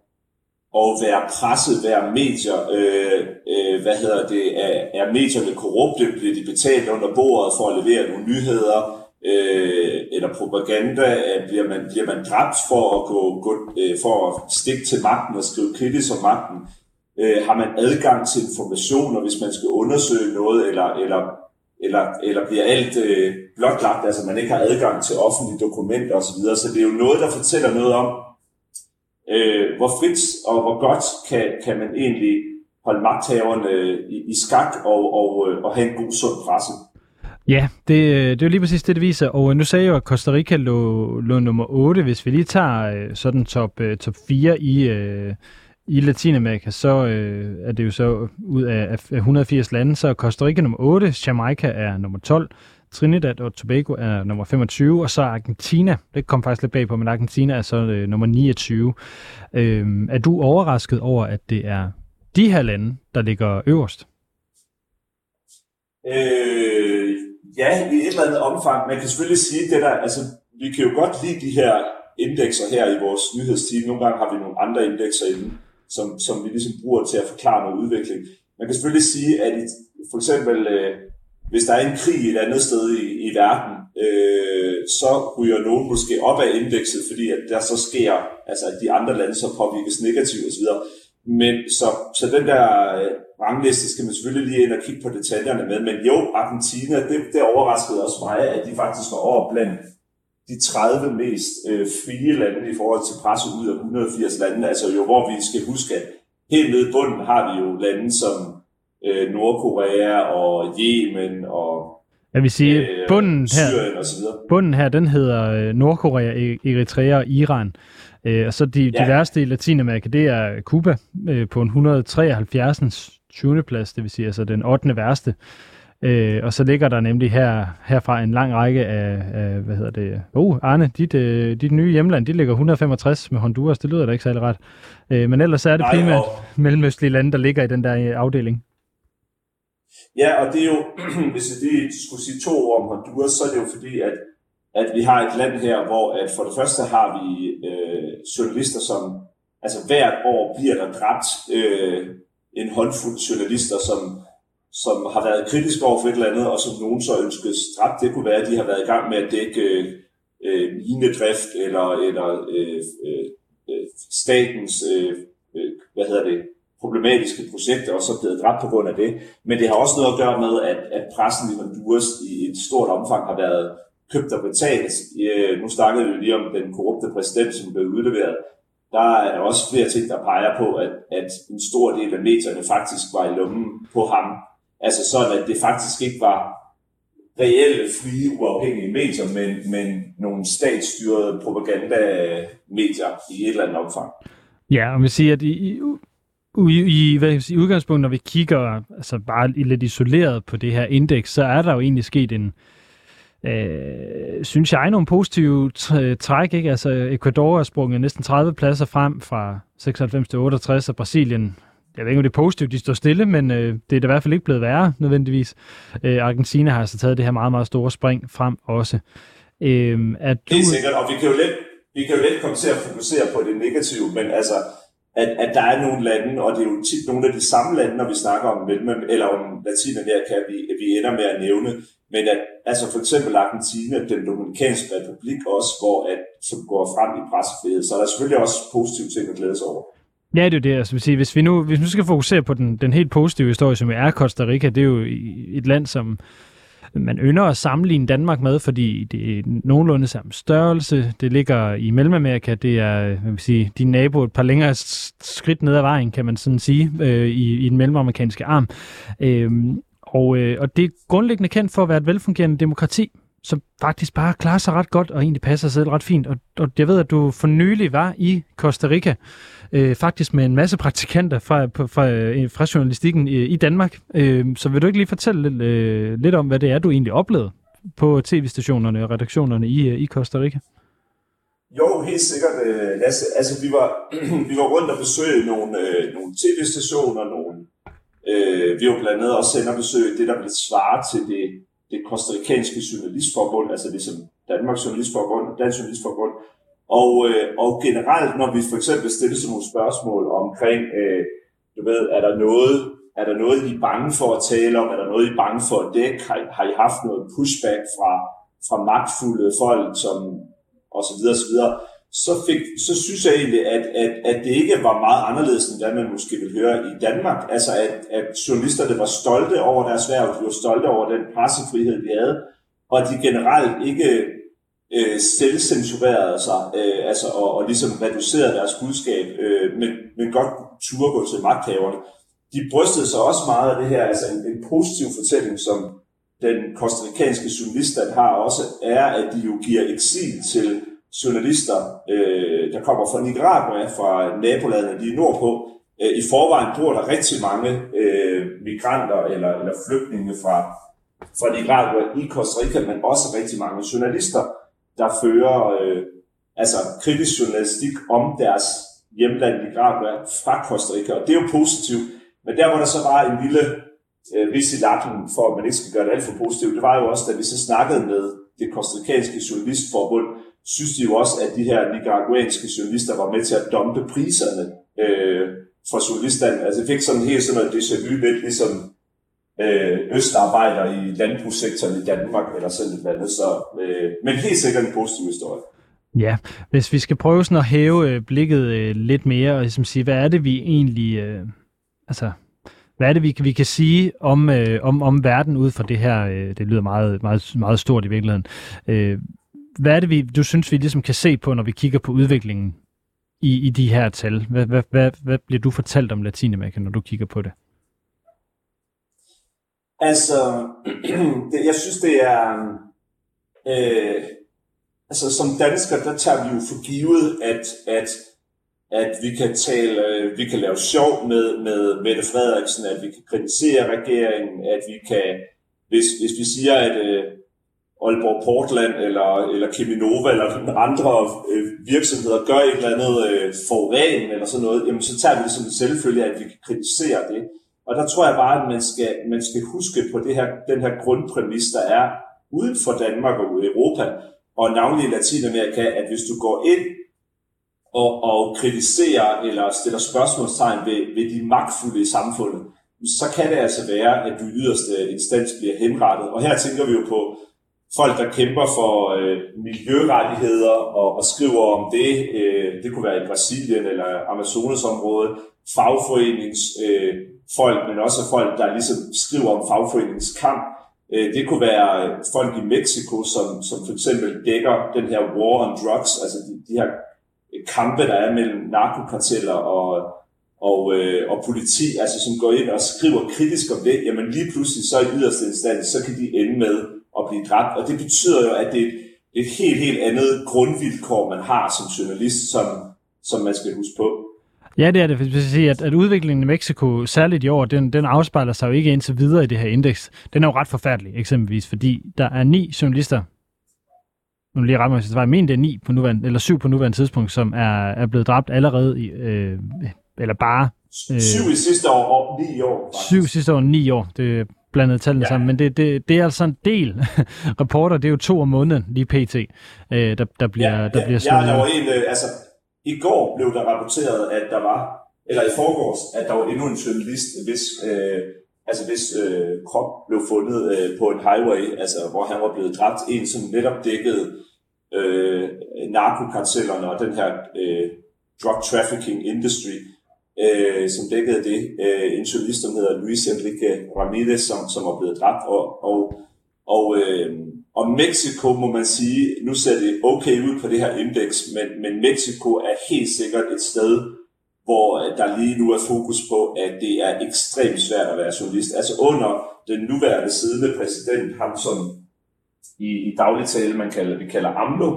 og være presset, være medier, øh, øh, hvad hedder det, er, er medierne korrupte, bliver de betalt under bordet for at levere nogle nyheder, øh, eller propaganda, bliver man, bliver man dræbt for at, gå, gå, øh, for at stikke til magten og skrive kritisk om magten, øh, har man adgang til informationer, hvis man skal undersøge noget, eller, eller, eller, eller bliver alt øh, blotlagt, altså man ikke har adgang til offentlige dokumenter osv., så det er jo noget, der fortæller noget om, øh, hvor frit og hvor godt kan, kan man egentlig holde magthaverne øh, i, i skak og, og, øh, og have en god sund presse. Ja, det, øh, det er jo lige præcis det, det viser. Og nu sagde jeg jo, at Costa Rica lå, lå nummer 8. Hvis vi lige tager sådan top, top 4 i, i Latinamerika, så øh, er det jo så ud af 180 lande, så er Costa Rica nummer 8, Jamaica er nummer 12, Trinidad og Tobago er nummer 25, og så Argentina, det kom faktisk lidt bag på, men Argentina er så øh, nummer 29. Øh, er du overrasket over, at det er de her lande, der ligger øverst? Øh, ja, i et eller andet omfang. Man kan selvfølgelig sige det der, altså vi kan jo godt lide de her indekser her i vores nyhedsteam. Nogle gange har vi nogle andre indekser inde, som, som vi ligesom bruger til at forklare noget udvikling. Man kan selvfølgelig sige, at i, for eksempel øh, hvis der er en krig et andet sted i, i verden, øh, så ryger nogen måske op af indekset, fordi at der så sker, altså at de andre lande så påvirkes negativt osv. Men så, så den der øh, rangliste skal man selvfølgelig lige ind og kigge på detaljerne med. Men jo, Argentina, det, det overraskede også mig, at de faktisk var over blandt de 30 mest øh, frie lande i forhold til presse ud af 180 lande. Altså jo, hvor vi skal huske, at helt nede i bunden har vi jo lande som øh, Nordkorea og Yemen og jeg vil sige, øh, bunden her, og bunden her, den hedder øh, Nordkorea, e- Eritrea og Iran. Øh, og så de, ja. de værste i Latinamerika, det er Cuba øh, på en 173. 20. plads, det vil sige altså den 8. værste. Øh, og så ligger der nemlig her, herfra en lang række af, af hvad hedder det, oh Arne, dit, øh, dit nye hjemland, de ligger 165 med Honduras, det lyder da ikke særlig ret. Øh, men ellers er det primært mellemøstlige lande, der ligger i den der øh, afdeling. Ja, og det er jo, hvis jeg lige skulle sige to ord om Honduras, så er det jo fordi, at, at vi har et land her, hvor at for det første har vi øh, journalister, som altså hvert år bliver der dræbt øh, en håndfuld journalister, som som har været kritiske over for et eller andet, og som nogen så ønskes dræbt. Det kunne være, at de har været i gang med at dække øh, øh minedrift eller, eller øh, øh, øh statens øh, øh, hvad hedder det, problematiske projekter, og så blevet dræbt på grund af det. Men det har også noget at gøre med, at, at pressen i Honduras i et stort omfang har været købt og betalt. Øh, nu snakkede vi lige om den korrupte præsident, som blev udleveret. Der er også flere ting, der peger på, at, at en stor del af medierne faktisk var i lommen på ham Altså sådan, at det faktisk ikke var reelle, frie, uafhængige medier, men, men nogle statsstyrede propagandamedier i et eller andet omfang. Ja, og vi siger, at i, i, i, hvad sige, i udgangspunktet, når vi kigger altså bare lidt isoleret på det her indeks, så er der jo egentlig sket en, øh, synes jeg, nogle positive træk. Ikke? Altså, Ecuador er sprunget næsten 30 pladser frem fra 96 til 68, og Brasilien jeg ved ikke, om det er positivt, de står stille, men øh, det er da i hvert fald ikke blevet værre, nødvendigvis. Øh, Argentina har altså taget det her meget, meget store spring frem også. Øh, at du... Helt sikkert, og vi kan, jo let, vi kan jo let komme til at fokusere på det negative, men altså, at, at der er nogle lande, og det er jo tit nogle af de samme lande, når vi snakker om Mellem, eller om Latinamerika, vi, vi ender med at nævne, men at altså for eksempel Argentina, den Dominikanske Republik også, hvor at, som går frem i pressefrihed, så er der selvfølgelig også positive ting at glæde sig over. Ja, det er jo det. Altså, sige, hvis, vi nu, hvis vi nu skal fokusere på den, den helt positive historie, som er Costa Rica, det er jo et land, som man ynder at sammenligne Danmark med, fordi det er nogenlunde samme størrelse. Det ligger i Mellemamerika. Det er hvad vil sige, din nabo et par længere skridt ned ad vejen, kan man sådan sige, øh, i, i den mellemamerikanske arm. Øh, og, øh, og det er grundlæggende kendt for at være et velfungerende demokrati, som faktisk bare klarer sig ret godt og egentlig passer sig selv ret fint. Og, og jeg ved, at du for nylig var i Costa Rica, øh, faktisk med en masse praktikanter fra, fra, øh, fra journalistikken i, i Danmark. Øh, så vil du ikke lige fortælle lidt, øh, lidt om, hvad det er, du egentlig oplevede på tv-stationerne og redaktionerne i, øh, i Costa Rica? Jo, helt sikkert, øh, Lasse. Altså, vi var, vi var rundt og besøgte nogle, øh, nogle tv-stationer, nogle, øh, vi var blandt andet også sender besøg det, der blev svare til det, det kostarikanske journalistforbund, altså det som Danmarks Journalistforbund og Dansk Journalistforbund, og, øh, og generelt, når vi for eksempel stiller sådan nogle spørgsmål omkring, øh, du ved, er der noget, er der noget, I er bange for at tale om? Er der noget, I er bange for at dække? Har, har I haft noget pushback fra, fra magtfulde folk, som, og så videre, og så videre. Så, fik, så synes jeg egentlig, at, at, at det ikke var meget anderledes, end det man måske vil høre i Danmark. Altså, at, at journalisterne var stolte over deres værv, de var stolte over den pressefrihed, de havde, og at de generelt ikke øh, selvcensurerede sig, øh, altså, og, og ligesom reducerede deres budskab, øh, men, men godt turde gå til magthaverne. De brystede sig også meget af det her, altså en, en positiv fortælling, som den kostarikanske journalist, har også, er, at de jo giver eksil til journalister, øh, der kommer fra Nicaragua, fra nabolandene, lige nordpå. Øh, I forvejen bor der rigtig mange øh, migranter eller, eller flygtninge fra, fra Nicaragua i Costa Rica, men også rigtig mange journalister, der fører øh, altså kritisk journalistik om deres hjemland Nicaragua fra Costa Rica, og det er jo positivt. Men der hvor der så var en lille øh, vis i lakken, for at man ikke skal gøre det alt for positivt, det var jo også, da vi så snakkede med det kostarikanske journalistforbund, synes de jo også, at de her nicaraguanske journalister var med til at dumpe priserne øh, fra journalisterne. Altså det fik sådan helt sådan noget déjà vu, lidt ligesom øh, østarbejder i landbrugssektoren i Danmark, eller sådan noget andet. Så, øh, men helt sikkert en positiv historie. Ja, hvis vi skal prøve sådan at hæve øh, blikket øh, lidt mere, og ligesom sige, hvad er det, vi egentlig... Øh, altså, hvad er det, vi, vi kan sige om, øh, om, om verden ud fra det her? Øh, det lyder meget, meget, meget stort i virkeligheden. Øh, hvad er det, vi, du synes, vi ligesom kan se på, når vi kigger på udviklingen i, i de her tal? Hvad, hvad, hvad, hvad bliver du fortalt om Latinamerika, når du kigger på det? Altså, det, jeg synes, det er... Øh, altså, som dansker, der tager vi jo for givet, at, at, at vi kan tale, vi kan lave sjov med, med Mette Frederiksen, at vi kan kritisere regeringen, at vi kan, hvis, hvis vi siger, at øh, Aalborg Portland eller, eller Keminova eller andre øh, virksomheder gør et eller andet øh, forurening eller sådan noget, jamen så tager vi det som en selvfølge, at vi kan kritisere det. Og der tror jeg bare, at man skal, man skal huske på det her, den her grundpræmis, der er uden for Danmark og Europa, og navnlig i Latinamerika, at hvis du går ind og, og kritiserer eller stiller spørgsmålstegn ved, ved de magtfulde i samfundet, så kan det altså være, at du yderste instans bliver henrettet. Og her tænker vi jo på folk, der kæmper for øh, miljørettigheder og, og skriver om det. Øh, det kunne være i Brasilien eller Amazonasområdet. Fagforeningsfolk, øh, folk, men også folk, der ligesom skriver om fagforeningskamp. Øh, det kunne være øh, folk i Mexico, som, som for eksempel dækker den her war on drugs, altså de, de her kampe, der er mellem narkokarteller og, og, øh, og politi, altså som går ind og skriver kritisk om det, jamen lige pludselig så i yderste instans, så kan de ende med at blive dræbt. Og det betyder jo, at det er et, helt, helt andet grundvilkår, man har som journalist, som, som man skal huske på. Ja, det er det. Hvis jeg sige, at, at udviklingen i Mexico, særligt i år, den, den afspejler sig jo ikke indtil videre i det her indeks. Den er jo ret forfærdelig, eksempelvis, fordi der er ni journalister, nu lige ramme, hvis det var, jeg mener, det er ni på nuværende, eller syv på nuværende tidspunkt, som er, er blevet dræbt allerede, i, øh, eller bare... Øh, syv i sidste år, og ni i år. Faktisk. Syv sidste år, ni år. Det blandet tallene ja. sammen, men det, det, det er altså en del rapporter, det er jo to om måneden, lige pt, øh, der, der bliver, ja, der bliver slået. Ja, der var en, øh, altså, i går blev der rapporteret, at der var, eller i forgårs, at der var endnu en journalist, hvis, øh, altså hvis øh, krop blev fundet øh, på en highway, altså hvor han var blevet dræbt. En, som netop dækkede øh, narkokartellerne og den her øh, drug trafficking industry, øh, som dækkede det. Øh, en journalist, som hedder Luis Enrique Ramirez, som, som var blevet dræbt. Og, og, og øh, og Mexico må man sige, nu ser det okay ud på det her indeks, men, men Mexico er helt sikkert et sted, hvor øh, der lige nu er fokus på, at det er ekstremt svært at være journalist. Altså under den nuværende siddende præsident, ham som i, i dagligtale man kalder, vi kalder AMLO,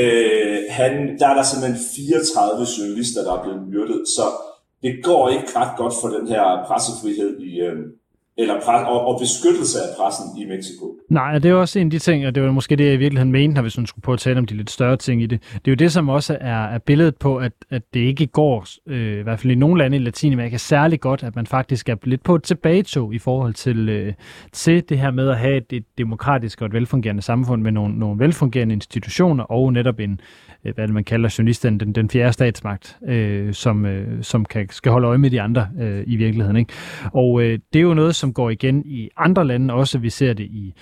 øh, han, der er der simpelthen 34 journalister, der er blevet myrdet. Så det går ikke ret godt for den her pressefrihed i, øh, eller pres, og, og beskyttelse af pressen i Mexico. Nej, det er også en af de ting, og det var måske det, jeg i virkeligheden mente, når vi sådan skulle prøve at tale om de lidt større ting i det. Det er jo det, som også er, er billedet på, at, at det ikke går, øh, i hvert fald i nogle lande i Latinamerika, særlig godt, at man faktisk er lidt på et tilbagetog i forhold til, øh, til det her med at have et, et demokratisk og et velfungerende samfund med nogle, nogle velfungerende institutioner og netop en, øh, hvad det man kalder journalisten, den, den fjerde statsmagt, øh, som, øh, som kan, skal holde øje med de andre øh, i virkeligheden. Ikke? Og øh, det er jo noget, som går igen i andre lande også. Vi ser det i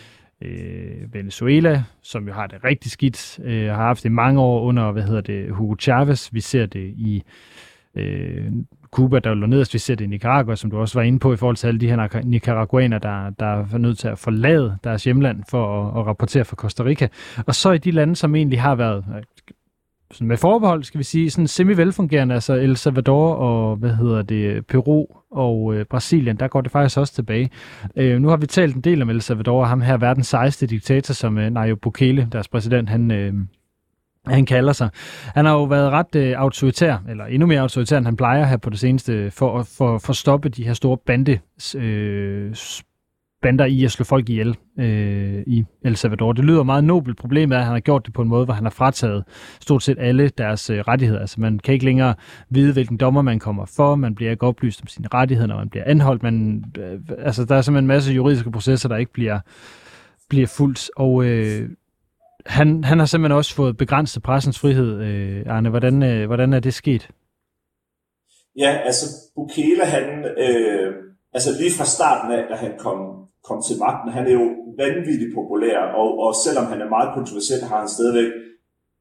øh, Venezuela, som jo har det rigtig skidt, øh, har haft det mange år under, hvad hedder det, Hugo Chavez. Vi ser det i øh, Cuba, der lå nederst. Vi ser det i Nicaragua, som du også var inde på, i forhold til alle de her nicaraguaner, der, der er nødt til at forlade deres hjemland for at, at rapportere for Costa Rica. Og så i de lande, som egentlig har været sådan med forbehold, skal vi sige, sådan semi-velfungerende, altså El Salvador og, hvad hedder det, Peru og øh, Brasilien, der går det faktisk også tilbage. Øh, nu har vi talt en del om El Salvador, og ham her verdens sejeste diktator, som øh, Nayib Bukele, deres præsident, han, øh, han kalder sig. Han har jo været ret øh, autoritær, eller endnu mere autoritær, end han plejer her på det seneste, for, at for, for stoppe de her store bande øh, bander i at slå folk ihjel øh, i El Salvador. Det lyder meget nobelt. Problemet er, at han har gjort det på en måde, hvor han har frataget stort set alle deres øh, rettigheder. Altså man kan ikke længere vide, hvilken dommer man kommer for. Man bliver ikke oplyst om sine rettigheder, når man bliver anholdt. Man, øh, altså der er simpelthen en masse juridiske processer, der ikke bliver, bliver fuldt. Og øh, han, han har simpelthen også fået begrænset pressens frihed. Øh, Arne, hvordan, øh, hvordan er det sket? Ja, altså Bukele, han, øh, altså lige fra starten af, da han kom kom til magten. Han er jo vanvittigt populær, og, og selvom han er meget kontroversiel, har han stadigvæk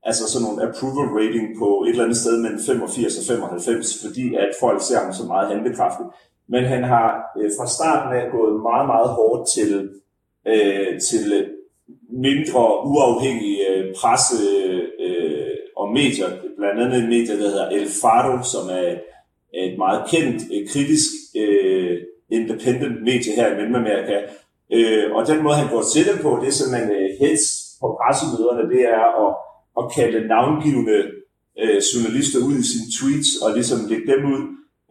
altså sådan nogle approval rating på et eller andet sted mellem 85 og 95, fordi at folk ser ham så meget handlekraftig. Men han har øh, fra starten af gået meget, meget hårdt til, øh, til mindre uafhængige øh, presse øh, og medier, blandt andet en medie, der hedder El Faro, som er et meget kendt, øh, kritisk, øh, independent medie her i Mellemamerika. Øh, og den måde, han går til det på, det er simpelthen øh, hets på pressemøderne, det er at, at kalde navngivende øh, journalister ud i sine tweets og ligesom lægge dem ud.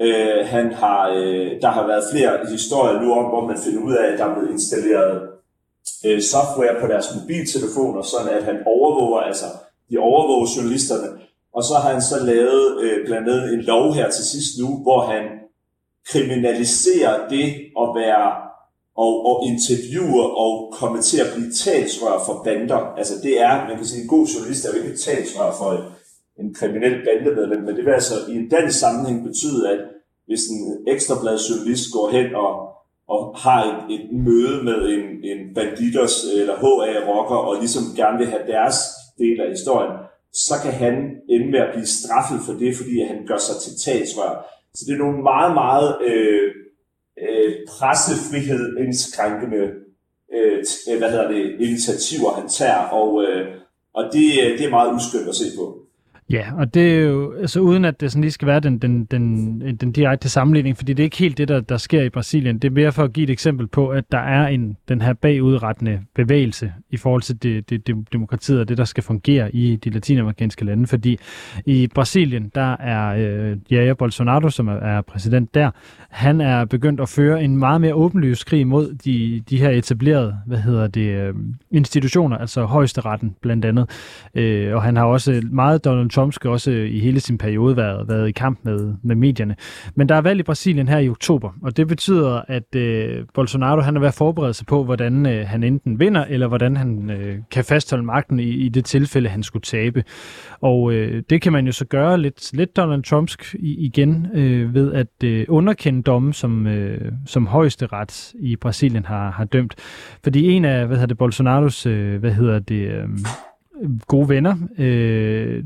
Øh, han har, øh, der har været flere historier nu om, hvor man finder ud af, at der er blevet installeret øh, software på deres mobiltelefoner, sådan at han overvåger, altså de overvåger journalisterne. Og så har han så lavet øh, blandt andet en lov her til sidst nu, hvor han kriminaliserer det at være og, og interviewe og komme til at blive talsrør for bander. Altså det er, man kan sige, en god journalist er jo ikke talsrør for en, en kriminel bandemedlem, men det vil altså i en dansk sammenhæng betyde, at hvis en ekstrablad journalist går hen og og har et, et møde med en, en banditers eller HA-rocker, og ligesom gerne vil have deres del af historien, så kan han ende med at blive straffet for det, fordi han gør sig til talsrør. Så det er nogle meget, meget øh, øh, pressefrihed indskrænkende øh, øh hvad hedder det, initiativer, han tager, og, øh, og det, øh, det er meget uskyndt at se på. Ja, og det er jo, altså uden at det sådan lige skal være den, den, den, den direkte sammenligning, fordi det er ikke helt det, der, der sker i Brasilien. Det er mere for at give et eksempel på, at der er en, den her bagudrettende bevægelse i forhold til det, det, det, demokratiet og det, der skal fungere i de latinamerikanske lande. Fordi i Brasilien, der er øh, Jair Bolsonaro, som er, er præsident der, han er begyndt at føre en meget mere åbenlys krig mod de, de her etablerede, hvad hedder det, øh, institutioner, altså højesteretten blandt andet. Øh, og han har også meget Donald Trump skal også øh, i hele sin periode været, været i kamp med, med medierne. Men der er valg i Brasilien her i oktober, og det betyder, at øh, Bolsonaro han er ved at forberede sig på, hvordan øh, han enten vinder, eller hvordan han øh, kan fastholde magten i, i det tilfælde, han skulle tabe. Og øh, det kan man jo så gøre lidt, lidt Donald Trumpsk igen øh, ved at øh, underkende domme, som, øh, som højesteret i Brasilien har, har dømt. Fordi en af hvad hedder det, Bolsonaros øh, hvad hedder det, øh, gode venner. Øh,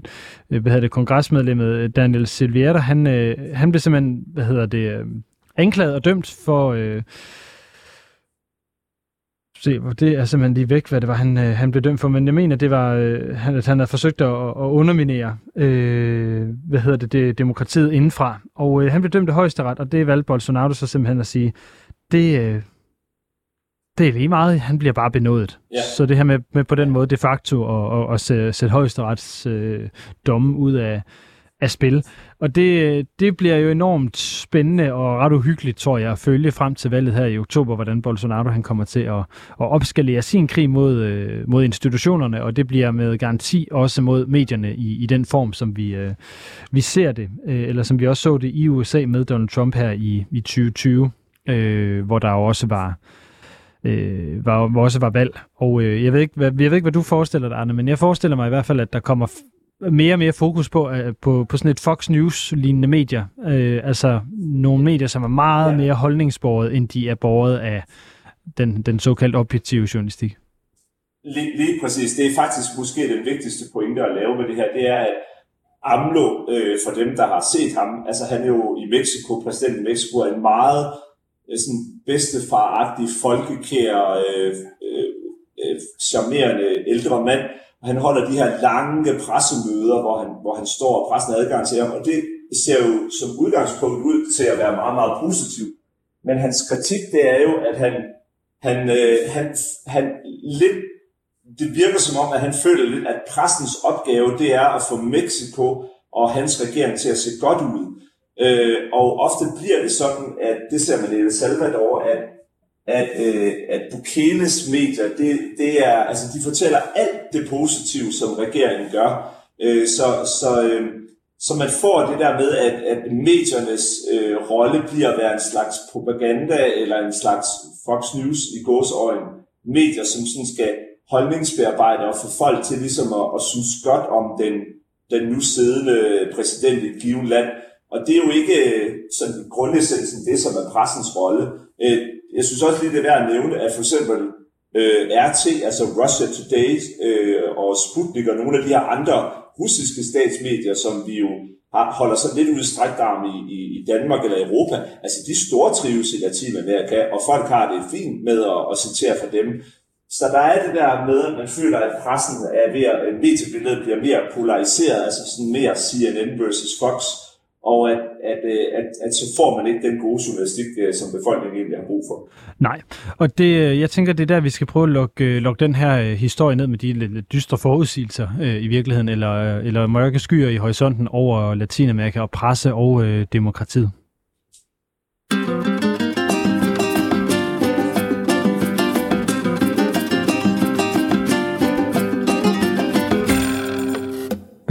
øh, hvad hedder det, kongresmedlemmet øh, Daniel Silviera, han, øh, han blev simpelthen, hvad hedder det, øh, anklaget og dømt for... Øh, se, det er simpelthen lige væk, hvad det var, han, øh, han blev dømt for, men jeg mener, det var, øh, han, at han havde forsøgt at, at underminere, øh, hvad hedder det, det, demokratiet indenfra, og øh, han blev dømt af højesteret, og det valgte Bolsonaro så simpelthen at sige, det, øh, det er lige meget, han bliver bare benådet. Ja. Så det her med, med på den måde de facto at, at, at sætte, sætte højesterets øh, domme ud af, af spil. Og det, det bliver jo enormt spændende og ret uhyggeligt, tror jeg, at følge frem til valget her i oktober, hvordan Bolsonaro han kommer til at, at opskalere sin krig mod, øh, mod institutionerne, og det bliver med garanti også mod medierne i, i den form, som vi, øh, vi ser det, øh, eller som vi også så det i USA med Donald Trump her i, i 2020, øh, hvor der jo også var øh, var, hvor også var valg. Og øh, jeg, ved ikke, hvad, jeg ved ikke, hvad du forestiller dig, Arne, men jeg forestiller mig i hvert fald, at der kommer mere og mere fokus på, øh, på, på sådan et Fox News-lignende medier. Øh, altså nogle medier, som er meget ja. mere holdningsbordet, end de er borget af den, den såkaldt objektive journalistik. Lige, lige præcis. Det er faktisk måske den vigtigste pointe at lave med det her, det er, at AMLO, øh, for dem, der har set ham, altså han er jo i Mexico, præsident i Mexico, er en meget Øh, Øh, sådan bedstefaragtig, folkekær, øh, øh, øh, charmerende ældre mand. Og han holder de her lange pressemøder, hvor han, hvor han står og pressen adgang til ham, og det ser jo som udgangspunkt ud til at være meget, meget positivt. Men hans kritik, det er jo, at han, han, øh, han, han lidt, det virker som om, at han føler lidt, at pressens opgave, det er at få Mexico og hans regering til at se godt ud. Øh, og ofte bliver det sådan, at det ser man i El Salvador, at, at, øh, at Bukeles medier, det, det er, altså de fortæller alt det positive, som regeringen gør. Øh, så, så, øh, så man får det der med, at, at mediernes øh, rolle bliver at være en slags propaganda eller en slags Fox News i gåsøjne. Medier, som sådan skal holdningsbearbejde og få folk til ligesom at, at synes godt om den, den nu siddende præsident i et givet land. Og det er jo ikke øh, sådan grundessensen det, som er pressens rolle. Øh, jeg synes også lige, det er værd at nævne, at for eksempel øh, RT, altså Russia Today øh, og Sputnik og nogle af de her andre russiske statsmedier, som vi jo har, holder så lidt udstrækt arm i, i, i Danmark eller Europa, altså de store trives i Latinamerika, og folk har det fint med at, at citere fra dem. så der er det der med, at man føler, at pressen er ved at, mediebilledet bliver mere polariseret, altså sådan mere CNN versus Fox, og at, at, øh, at, at så får man ikke den gode journalistik, øh, som befolkningen egentlig har brug for. Nej, og det, øh, jeg tænker, det er der, vi skal prøve at lukke, lukke den her historie ned med de lidt dystre forudsigelser øh, i virkeligheden, eller, eller mørke skyer i horisonten over Latinamerika og presse og øh, demokratiet.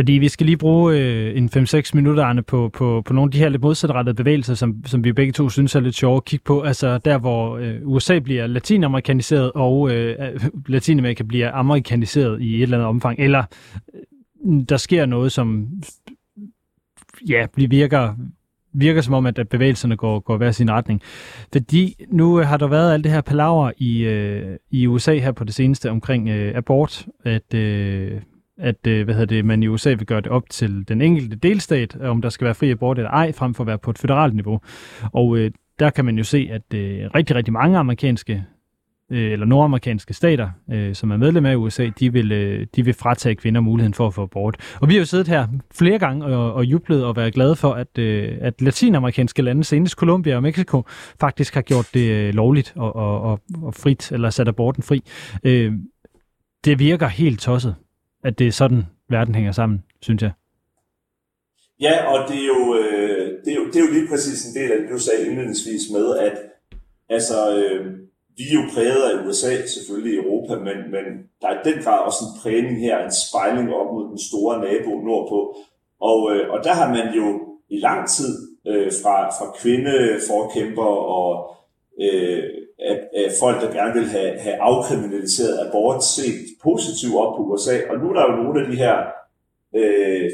Fordi vi skal lige bruge øh, en 5-6 minutter, Arne, på, på, på nogle af de her lidt modsatrettede bevægelser, som, som vi begge to synes er lidt sjove at kigge på. Altså der, hvor øh, USA bliver latinamerikaniseret, og øh, Latinamerika bliver amerikaniseret i et eller andet omfang. Eller øh, der sker noget, som ja, virker, virker som om, at, bevægelserne går, går hver sin retning. Fordi nu øh, har der været alt det her palaver i, øh, i USA her på det seneste omkring øh, abort, at... Øh, at øh, hvad hedder det, man i USA vil gøre det op til den enkelte delstat, øh, om der skal være fri abort eller ej, frem for at være på et federalt niveau. Og øh, der kan man jo se, at øh, rigtig, rigtig mange amerikanske øh, eller nordamerikanske stater, øh, som er medlem af USA, de vil, øh, de vil fratage kvinder muligheden for at få abort. Og vi har jo siddet her flere gange og, og jublet og været glade for, at, øh, at latinamerikanske lande, senest Colombia og Mexico, faktisk har gjort det øh, lovligt og, og, og, og frit, eller sat aborten fri. Øh, det virker helt tosset at det er sådan, verden hænger sammen, synes jeg. Ja, og det er jo, øh, det er jo, det er jo lige præcis en del af det, du sagde indledningsvis med, at altså, øh, vi er jo præget af USA, selvfølgelig i Europa, men, men der er i den grad også en prægning her, en spejling op mod den store nabo nordpå. Og, øh, og der har man jo i lang tid øh, fra, fra kvindeforkæmper og øh, at, at folk, der gerne vil have, have afkriminaliseret abort, set positivt op på USA. Og nu er der jo nogle af de her øh,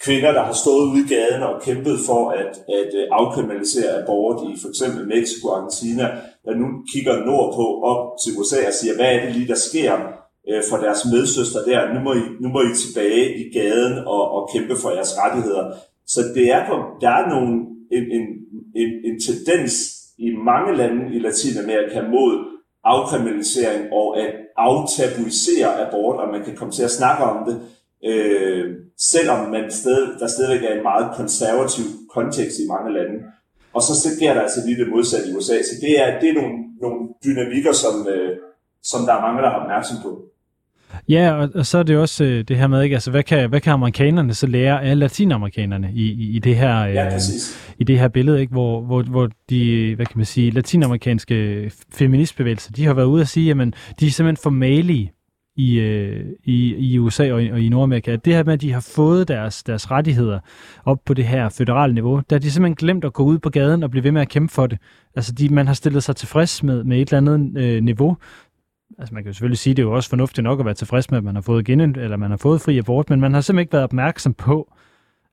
kvinder, der har stået ude i gaden og kæmpet for at, at øh, afkriminalisere abort i for eksempel Mexico og Argentina, der nu kigger nordpå op til USA og siger, hvad er det lige, der sker øh, for deres medsøster der? Nu må I, nu må I tilbage i gaden og, og kæmpe for jeres rettigheder. Så det er der er nogle, en, en, en, en tendens i mange lande i Latinamerika mod afkriminalisering og at aftabuisere abort, og man kan komme til at snakke om det, øh, selvom man sted, der stadigvæk er en meget konservativ kontekst i mange lande. Og så sker der altså lige det modsatte i USA. Så det er, det er nogle, nogle dynamikker, som, øh, som der er mange, der har opmærksom på. Ja, og, og så er det også øh, det her med, ikke? Altså, hvad, kan, hvad kan amerikanerne så lære af latinamerikanerne i, i, i, det, her, ja, øh, i det her billede, ikke? Hvor, hvor, hvor de, hvad kan man sige, latinamerikanske feministbevægelser, de har været ude at sige, jamen, de er simpelthen for malige i, øh, i, i USA og i, og i Nordamerika, at det her med, at de har fået deres, deres rettigheder op på det her føderale niveau, der har de simpelthen glemt at gå ud på gaden og blive ved med at kæmpe for det. Altså, de, man har stillet sig tilfreds med, med et eller andet øh, niveau, altså man kan jo selvfølgelig sige, at det er jo også fornuftigt nok at være tilfreds med, at man har fået gen eller man har fået fri abort, men man har simpelthen ikke været opmærksom på,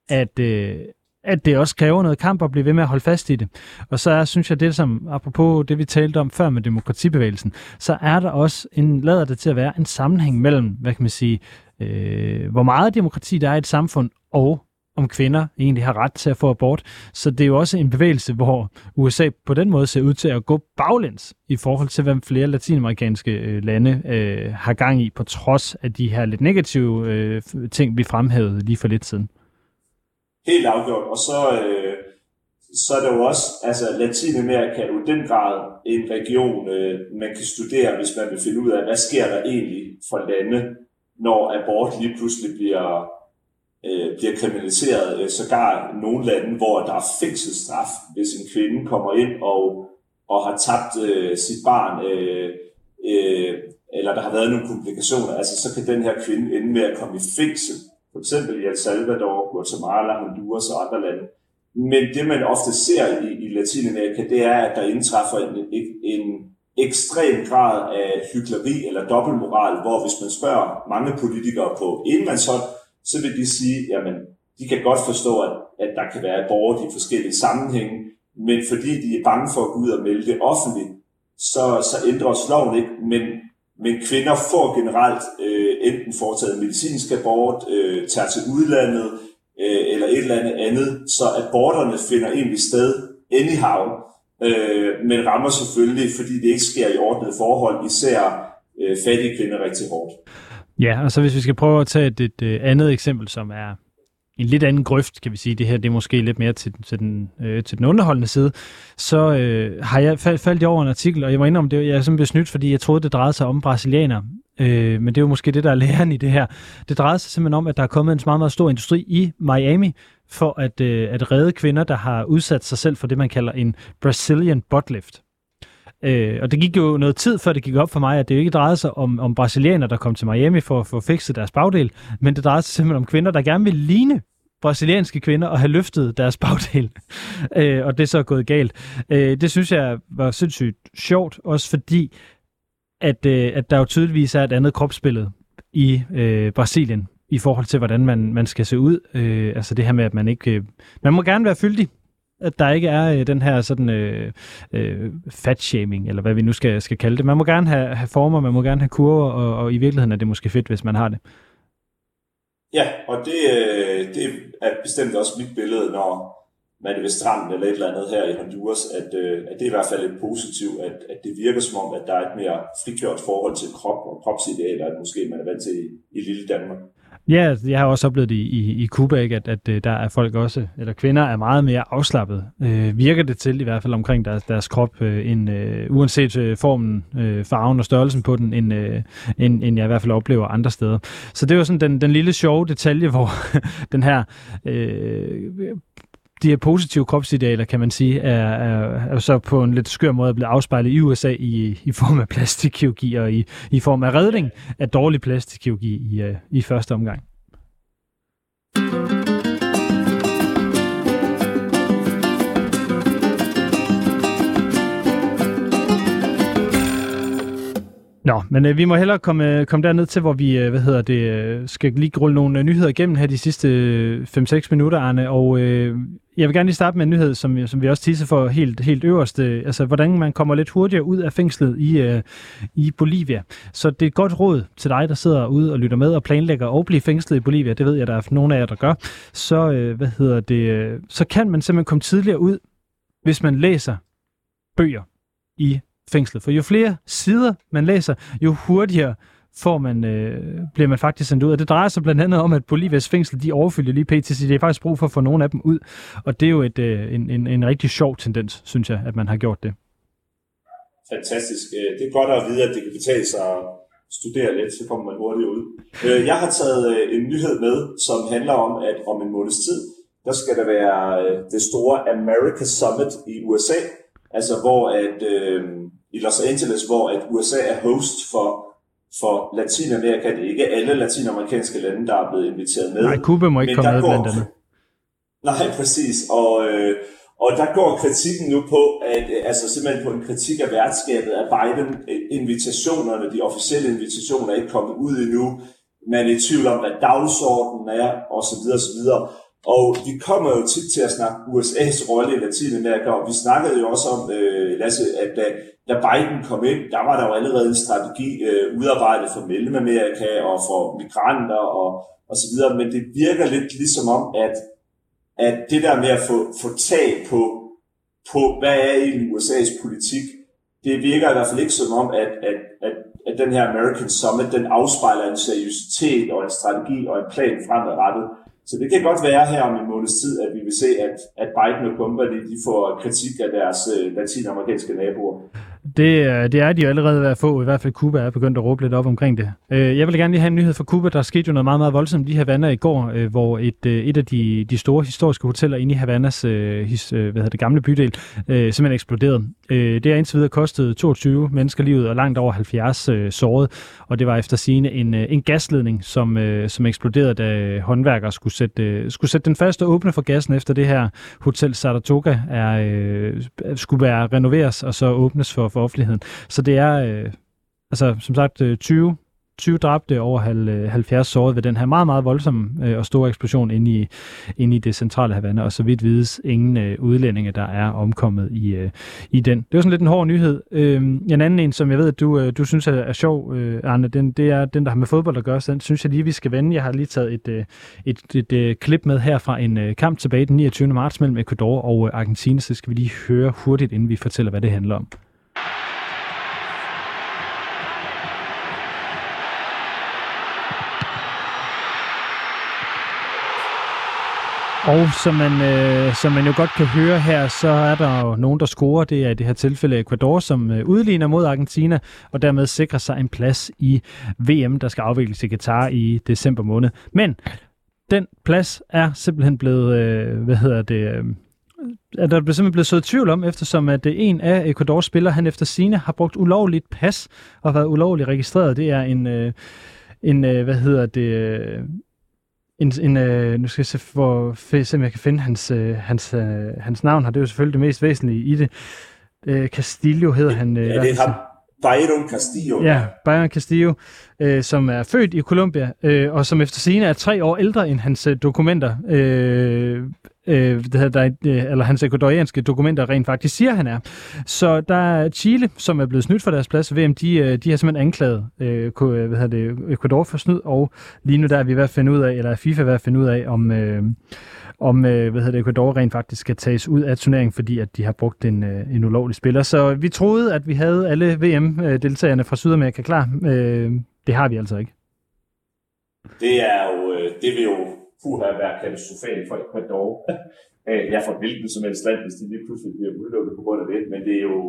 at, øh, at det også kræver noget kamp at blive ved med at holde fast i det. Og så er, synes jeg, det som, apropos det, vi talte om før med demokratibevægelsen, så er der også en, lader det til at være en sammenhæng mellem, hvad kan man sige, øh, hvor meget demokrati der er i et samfund, og om kvinder egentlig har ret til at få abort. Så det er jo også en bevægelse, hvor USA på den måde ser ud til at gå baglæns i forhold til, hvad flere latinamerikanske øh, lande øh, har gang i, på trods af de her lidt negative øh, ting, vi fremhævede lige for lidt siden. Helt afgjort. Og så, øh, så er der jo også, altså Latinamerika er jo i den grad en region, øh, man kan studere, hvis man vil finde ud af, hvad sker der egentlig for lande, når abort lige pludselig bliver øh, bliver kriminaliseret, øh, sågar nogle lande, hvor der er fængselsstraf, hvis en kvinde kommer ind og, og har tabt øh, sit barn, øh, øh, eller der har været nogle komplikationer, altså så kan den her kvinde ende med at komme i fængsel, for eksempel i El Salvador, Guatemala, Honduras og andre lande. Men det, man ofte ser i, i Latinamerika, det er, at der indtræffer en, en, en ekstrem grad af hyggeleri eller dobbeltmoral, hvor hvis man spørger mange politikere på enmandshånd, så vil de sige, jamen, de kan godt forstå, at, at der kan være abort i forskellige sammenhænge, men fordi de er bange for at gå ud og melde det offentligt, så, så ændres loven ikke, men, men kvinder får generelt øh, enten foretaget medicinsk abort, øh, tager til udlandet, øh, eller et eller andet andet, så aborterne finder egentlig sted anyhow, øh, men rammer selvfølgelig, fordi det ikke sker i ordnet forhold, især øh, fattige kvinder rigtig hårdt. Ja, og så hvis vi skal prøve at tage et, et, øh, andet eksempel, som er en lidt anden grøft, kan vi sige. Det her det er måske lidt mere til, til, den, øh, til den underholdende side. Så øh, har jeg fald, faldt over en artikel, og jeg må indrømme, det, jeg er simpelthen snydt, fordi jeg troede, det drejede sig om brasilianer. Øh, men det er jo måske det, der er læren i det her. Det drejede sig simpelthen om, at der er kommet en meget, meget stor industri i Miami, for at, øh, at redde kvinder, der har udsat sig selv for det, man kalder en Brazilian buttlift. Øh, og det gik jo noget tid, før det gik op for mig, at det jo ikke drejede sig om, om brasilianere, der kom til Miami for at få fikset deres bagdel, men det drejede sig simpelthen om kvinder, der gerne ville ligne brasilianske kvinder og have løftet deres bagdel. øh, og det er så gået galt. Øh, det synes jeg var sindssygt sjovt, også fordi, at, øh, at der jo tydeligvis er et andet kropsbillede i øh, Brasilien i forhold til, hvordan man, man skal se ud. Øh, altså det her med, at man ikke... Øh, man må gerne være fyldig, at der ikke er øh, den her sådan øh, øh, fat-shaming, eller hvad vi nu skal, skal kalde det. Man må gerne have, have former, man må gerne have kurver, og, og i virkeligheden er det måske fedt, hvis man har det. Ja, og det, øh, det er bestemt også mit billede, når man er ved stranden eller et eller andet her i Honduras, at, øh, at det er i hvert fald lidt positivt, at, at det virker som om, at der er et mere frigjort forhold til krop og kropsidealer, end måske man er vant til i, i lille Danmark. Ja, altså, jeg har også oplevet det i, i Cuba, ikke? At, at øh, der er folk også, eller kvinder er meget mere afslappet. Øh, virker det til i hvert fald omkring deres, deres krop, øh, end, øh, uanset øh, formen, øh, farven og størrelsen på den, end, øh, end, end jeg i hvert fald oplever andre steder. Så det var sådan den, den lille sjove detalje, hvor den her øh, de her positive kropsidealer, kan man sige, er, er, er så på en lidt skør måde blevet afspejlet i USA i, i form af plastikkirurgi og i, i form af redning af dårlig plastikkirurgi i, øh, i første omgang. Nå, men øh, vi må hellere komme, øh, komme derned til, hvor vi øh, hvad hedder det, øh, skal lige rulle nogle øh, nyheder igennem her de sidste øh, 5-6 minutter, Arne. Og øh, jeg vil gerne lige starte med en nyhed, som, øh, som vi også tisser for helt, helt øverst. Øh, altså, hvordan man kommer lidt hurtigere ud af fængslet i, øh, i Bolivia. Så det er et godt råd til dig, der sidder ude og lytter med og planlægger at blive fængslet i Bolivia. Det ved jeg, der er nogle af jer, der gør. Så, øh, hvad hedder det, øh, så kan man simpelthen komme tidligere ud, hvis man læser bøger i fængslet. For jo flere sider man læser, jo hurtigere får man, øh, bliver man faktisk sendt ud. Og det drejer sig blandt andet om, at Bolivias fængsel, de overfylder lige pt. Så det er faktisk brug for at få nogle af dem ud. Og det er jo et, øh, en, en, en rigtig sjov tendens, synes jeg, at man har gjort det. Fantastisk. Øh, det er godt at vide, at det kan betale sig at studere lidt, så kommer man hurtigt ud. Øh, jeg har taget øh, en nyhed med, som handler om, at om en måneds tid, der skal der være det store America Summit i USA, altså hvor at øh, i Los Angeles, hvor at USA er host for, for Latinamerika. Det er ikke alle latinamerikanske lande, der er blevet inviteret med. Nej, Cuba må ikke komme med blandt andet. Nej, præcis. Og, øh, og der går kritikken nu på, at, øh, altså simpelthen på en kritik af værtskabet af Biden-invitationerne, de officielle invitationer er ikke kommet ud endnu. Man er i tvivl om, hvad dagsordenen er, osv. osv. Og vi kommer jo tit til at snakke USA's rolle i Latinamerika, og vi snakkede jo også om, øh, Lasse, at da, da Biden kom ind, der var der jo allerede en strategi øh, udarbejdet for Mellemamerika og for migranter og, og så videre, men det virker lidt ligesom om, at, at det der med at få, få tag på, på, hvad er egentlig USA's politik, det virker i hvert fald ikke som om, at, at, at, at den her American Summit, den afspejler en seriøsitet og en strategi og en plan fremadrettet. Så det kan godt være her om en måneds tid, at vi vil se, at, at Biden og company de får kritik af deres øh, latinamerikanske naboer. Det, øh, det er de jo allerede ved at få, i hvert fald Cuba er begyndt at råbe lidt op omkring det. Øh, jeg vil gerne lige have en nyhed fra Cuba. Der skete jo noget meget, meget voldsomt i Havana i går, øh, hvor et, et af de, de store historiske hoteller inde i Havanas his, hvad hedder det, gamle bydel simpelthen eksploderede. Det har indtil videre kostet 22 mennesker livet og langt over 70 såret, og det var efter sigende en, en gasledning, som, som eksploderede, da håndværkere skulle sætte, skulle sætte den fast og åbne for gassen efter det her hotel Saratoga er, skulle være renoveres og så åbnes for, for offentligheden. Så det er, øh, altså som sagt, øh, 20 20 dræbte over 70 øh, såret ved den her meget, meget voldsomme øh, og store eksplosion inde i, inde i det centrale Havana, og så vidt vides ingen øh, udlændinge, der er omkommet i, øh, i den. Det var sådan lidt en hård nyhed. Øh, en anden en, som jeg ved, at du, øh, du synes er, er sjov, øh, Arne, den, det er den, der har med fodbold at gøre, så den synes jeg lige, vi skal vende. Jeg har lige taget et, øh, et, et, et klip med her fra en øh, kamp tilbage den 29. marts mellem Ecuador og øh, Argentina, så skal vi lige høre hurtigt, inden vi fortæller, hvad det handler om. Og som man, øh, som man jo godt kan høre her, så er der jo nogen, der scorer. Det er i det her tilfælde Ecuador, som øh, udligner mod Argentina, og dermed sikrer sig en plads i VM, der skal afvikles i Qatar i december måned. Men den plads er simpelthen blevet, øh, hvad hedder det, øh, er der simpelthen blevet så tvivl om, eftersom at øh, en af Ecuadors spillere, han efter sine har brugt ulovligt pas og været ulovligt registreret. Det er en, øh, en øh, hvad hedder det, øh, en, en øh, nu skal jeg se, for, se, om jeg kan finde hans, øh, hans, øh, hans navn her. Det er jo selvfølgelig det mest væsentlige i det. Øh, Castillo hedder han. Øh, ja, det er ham. Byron Castillo. Ja, Byron Castillo, øh, som er født i Colombia, øh, og som efter sine er tre år ældre end hans øh, dokumenter. Øh, øh, det her, der, øh, eller hans ekvadorianske dokumenter rent faktisk siger, han er. Så der er Chile, som er blevet snydt for deres plads VM, de, øh, de har simpelthen anklaget øh, øh, hvad hedder det, Ecuador for snyd, og lige nu der er vi ved at finde ud af, eller FIFA ved at finde ud af, om, øh, om øh, hvad hedder det, Ecuador rent faktisk skal tages ud af turneringen, fordi at de har brugt en, øh, en ulovlig spiller. Så vi troede, at vi havde alle VM-deltagerne fra Sydamerika klar. Øh, det har vi altså ikke. Det er jo, øh, det vil jo kunne have været katastrofalt for Ecuador. ja, for hvilken som helst land, hvis de lige pludselig bliver udelukket på grund af det. Men det er jo,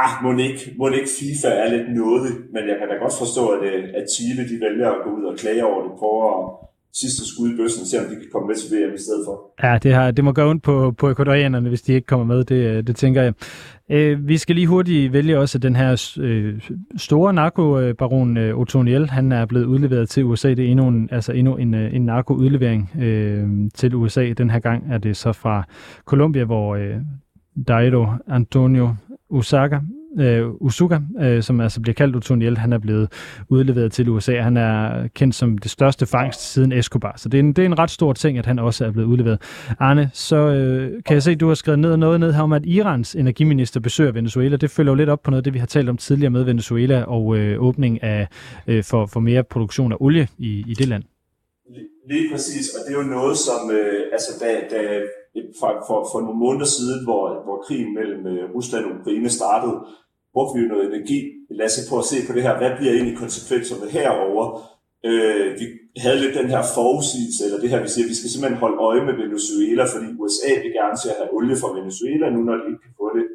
ah, må ikke, må ikke FIFA er lidt noget, men jeg kan da godt forstå, at, øh, at Chile de vælger at gå ud og klage over det, prøver at sidste skud i bøssen, se om de kan komme med til VM i stedet for. Ja, det, har, det må gå ondt på, på ekvadorianerne, hvis de ikke kommer med, det, øh, det tænker jeg. Øh, vi skal lige hurtigt vælge også den her øh, store narkobaron øh, Otoniel. Han er blevet udleveret til USA. Det er endnu en, altså endnu en, øh, en narkoudlevering øh, til USA. Den her gang er det så fra Colombia, hvor øh, Daido Antonio Usaga øh, Usuga, øh, som altså bliver kaldt Otoniel, han er blevet udleveret til USA. Han er kendt som det største fangst siden Escobar, så det er en, det er en ret stor ting, at han også er blevet udleveret. Arne, så øh, kan jeg se, at du har skrevet ned noget ned her om, at Irans energiminister besøger Venezuela. Det følger jo lidt op på noget af det, vi har talt om tidligere med Venezuela og øh, åbning af øh, for, for mere produktion af olie i, i det land. Lige præcis, og det er jo noget, som øh, altså, da, da for, for, for nogle måneder siden, hvor, hvor krigen mellem øh, Rusland og Ukraine startede, brugte vi jo noget energi, Lasse, på at se på det her, hvad bliver egentlig konsekvenserne herover. Øh, vi havde lidt den her forudsigelse, eller det her, vi siger, at vi skal simpelthen holde øje med Venezuela, fordi USA vil gerne til at have olie fra Venezuela, nu når de ikke kan få det,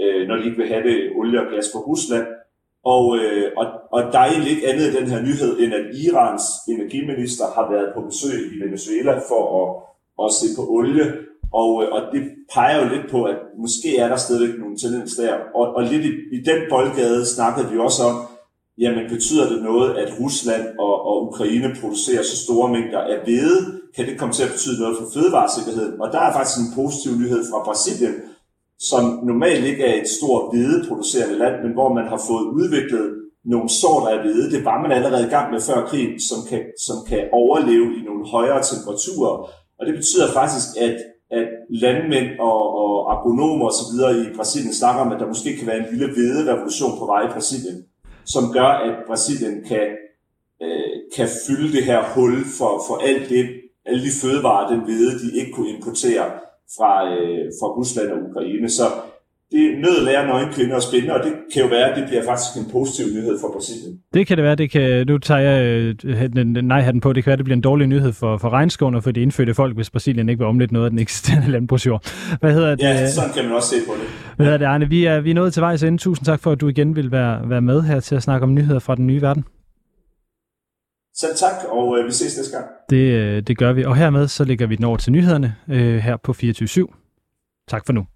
øh, når de ikke vil have det olie og gas fra Rusland. Og, øh, og, og der er egentlig ikke andet i den her nyhed, end at Irans energiminister har været på besøg i Venezuela for at, at se på olie, og, øh, og det peger jo lidt på, at måske er der stadigvæk nogle tendens der. Og, og lidt i, i den boldgade snakkede vi også om, jamen betyder det noget, at Rusland og, og Ukraine producerer så store mængder af hvede? Kan det komme til at betyde noget for fødevaresikkerheden? Og der er faktisk en positiv nyhed fra Brasilien, som normalt ikke er et stort hvedeproducerende land, men hvor man har fået udviklet nogle sorter af hvede. Det var man allerede i gang med før krigen, som kan, som kan overleve i nogle højere temperaturer. Og det betyder faktisk, at at landmænd og, og agronomer osv. i Brasilien snakker om, at der måske kan være en lille hvede-revolution på vej i Brasilien, som gør, at Brasilien kan, øh, kan fylde det her hul for, for alt det, alle de fødevarer, den hvede, de ikke kunne importere fra, øh, fra Rusland og Ukraine. Så det nød lærer nøgen kvinder og spændende, og det kan jo være, at det bliver faktisk en positiv nyhed for Brasilien. Det kan det være. Det kan, nu tager jeg øh, nej-hatten på. Det kan være, det bliver en dårlig nyhed for, for regnskoven og for de indfødte folk, hvis Brasilien ikke vil omlægge noget af den eksisterende landbrugsjord. Hvad hedder det? Ja, sådan kan man også se på det. Hvad hedder det, Arne? Vi er, vi er nået til vejs ende. Tusind tak for, at du igen vil være, være med her til at snakke om nyheder fra den nye verden. Selv tak, og øh, vi ses næste gang. Det, øh, det gør vi. Og hermed så lægger vi den over til nyhederne øh, her på 24 /7. Tak for nu.